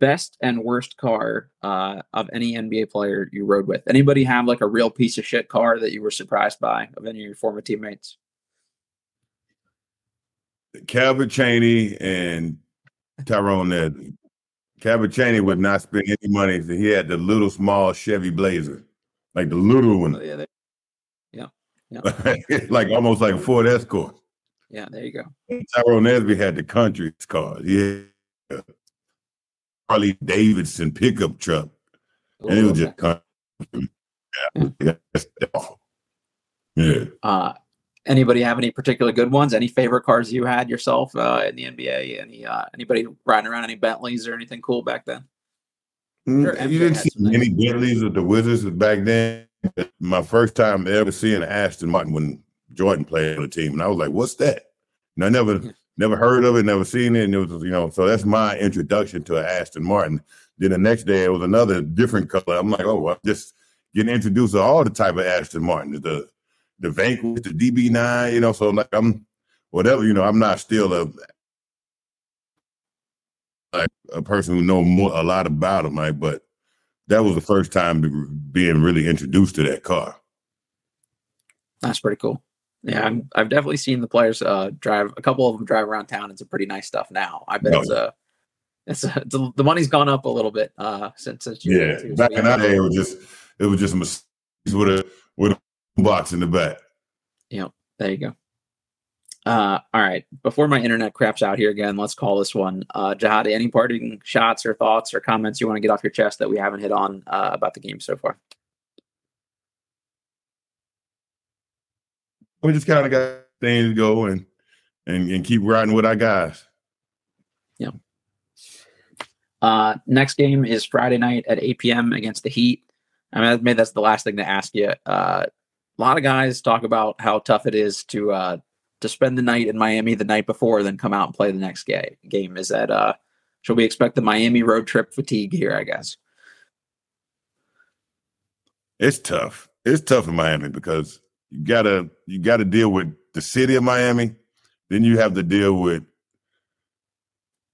best and worst car uh, of any NBA player you rode with? Anybody have like a real piece of shit car that you were surprised by of any of your former teammates? Calbert Cheaney and Tyrone Nesby. Calbert Cheaney would not spend any money. So he had the little small Chevy Blazer, like the little one. Oh, yeah, they, yeah, yeah. like almost like a Ford Escort. Yeah, there you go. Tyrone Nesby had the country's car. Yeah. Harley Davidson pickup truck. And it was just yeah. yeah. Uh, anybody have any particular good ones? Any favorite cars you had yourself uh, in the NBA? Any uh, anybody riding around any Bentleys or anything cool back then? Mm, sure, you didn't see many Bentleys with the Wizards back then. My first time ever seeing Aston Martin when Jordan played on the team, and I was like, "What's that?" And I never never heard of it, never seen it, and it was you know. So that's my introduction to Aston Martin. Then the next day it was another different color. I'm like, oh, I'm just getting introduced to all the type of Aston Martin, the the Vanquish, the DB9, you know. So like, I'm whatever, you know. I'm not still a like a person who know more a lot about them, like, but that was the first time being really introduced to that car. That's pretty cool. Yeah, i have definitely seen the players uh, drive. A couple of them drive around town. It's a pretty nice stuff now. I bet no. it's a. It's, a, it's a, the money's gone up a little bit uh, since since yeah. Too, back so in that day, it was just it was just a with a with a box in the back. Yep, there you go. Uh, all right. Before my internet craps out here again, let's call this one. Uh, Jahadi, any parting shots or thoughts or comments you want to get off your chest that we haven't hit on uh, about the game so far? We just kind of got things to go and, and and keep riding with our guys. Yeah. Uh, next game is Friday night at 8 p.m. against the Heat. I mean, maybe that's the last thing to ask you. Uh, a lot of guys talk about how tough it is to uh, to spend the night in Miami the night before, then come out and play the next ga- game. Is that uh, should we expect the Miami road trip fatigue here? I guess it's tough. It's tough in Miami because you gotta you gotta deal with the city of Miami. Then you have to deal with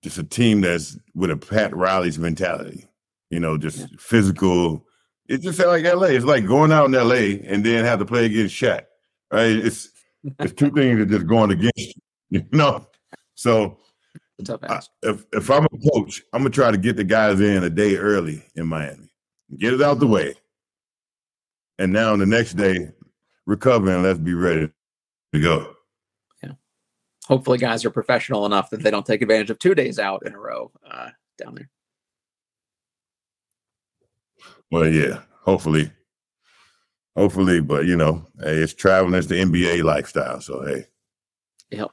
just a team that's with a Pat Riley's mentality. You know, just yeah. physical. It's just like LA. It's like going out in LA and then have to play against Shaq. Right? It's it's two things that just going against you. You know? So I, if if I'm a coach, I'm gonna try to get the guys in a day early in Miami. Get it out the way. And now the next day, recover and let's be ready to go. Yeah. Hopefully, guys are professional enough that they don't take advantage of two days out in a row uh, down there. Well, yeah, hopefully, hopefully, but you know, hey, it's traveling. It's the NBA lifestyle. So hey. Yep.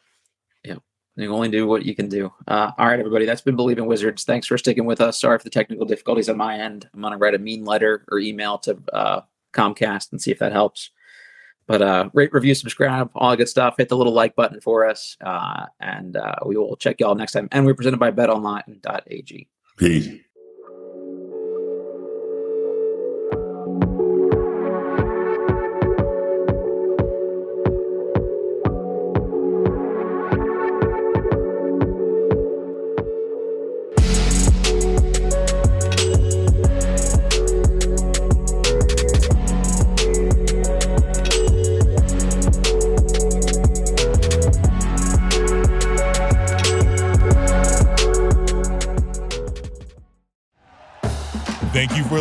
Yep. You only do what you can do. Uh, all right, everybody. That's been Bleav in Wizards. Thanks for sticking with us. Sorry for the technical difficulties on my end. I'm gonna write a mean letter or email to uh, Comcast and see if that helps. But uh, rate, review, subscribe, all that good stuff. Hit the little like button for us, uh, and uh, we will check y'all next time. And we're presented by BetOnline.ag. Peace.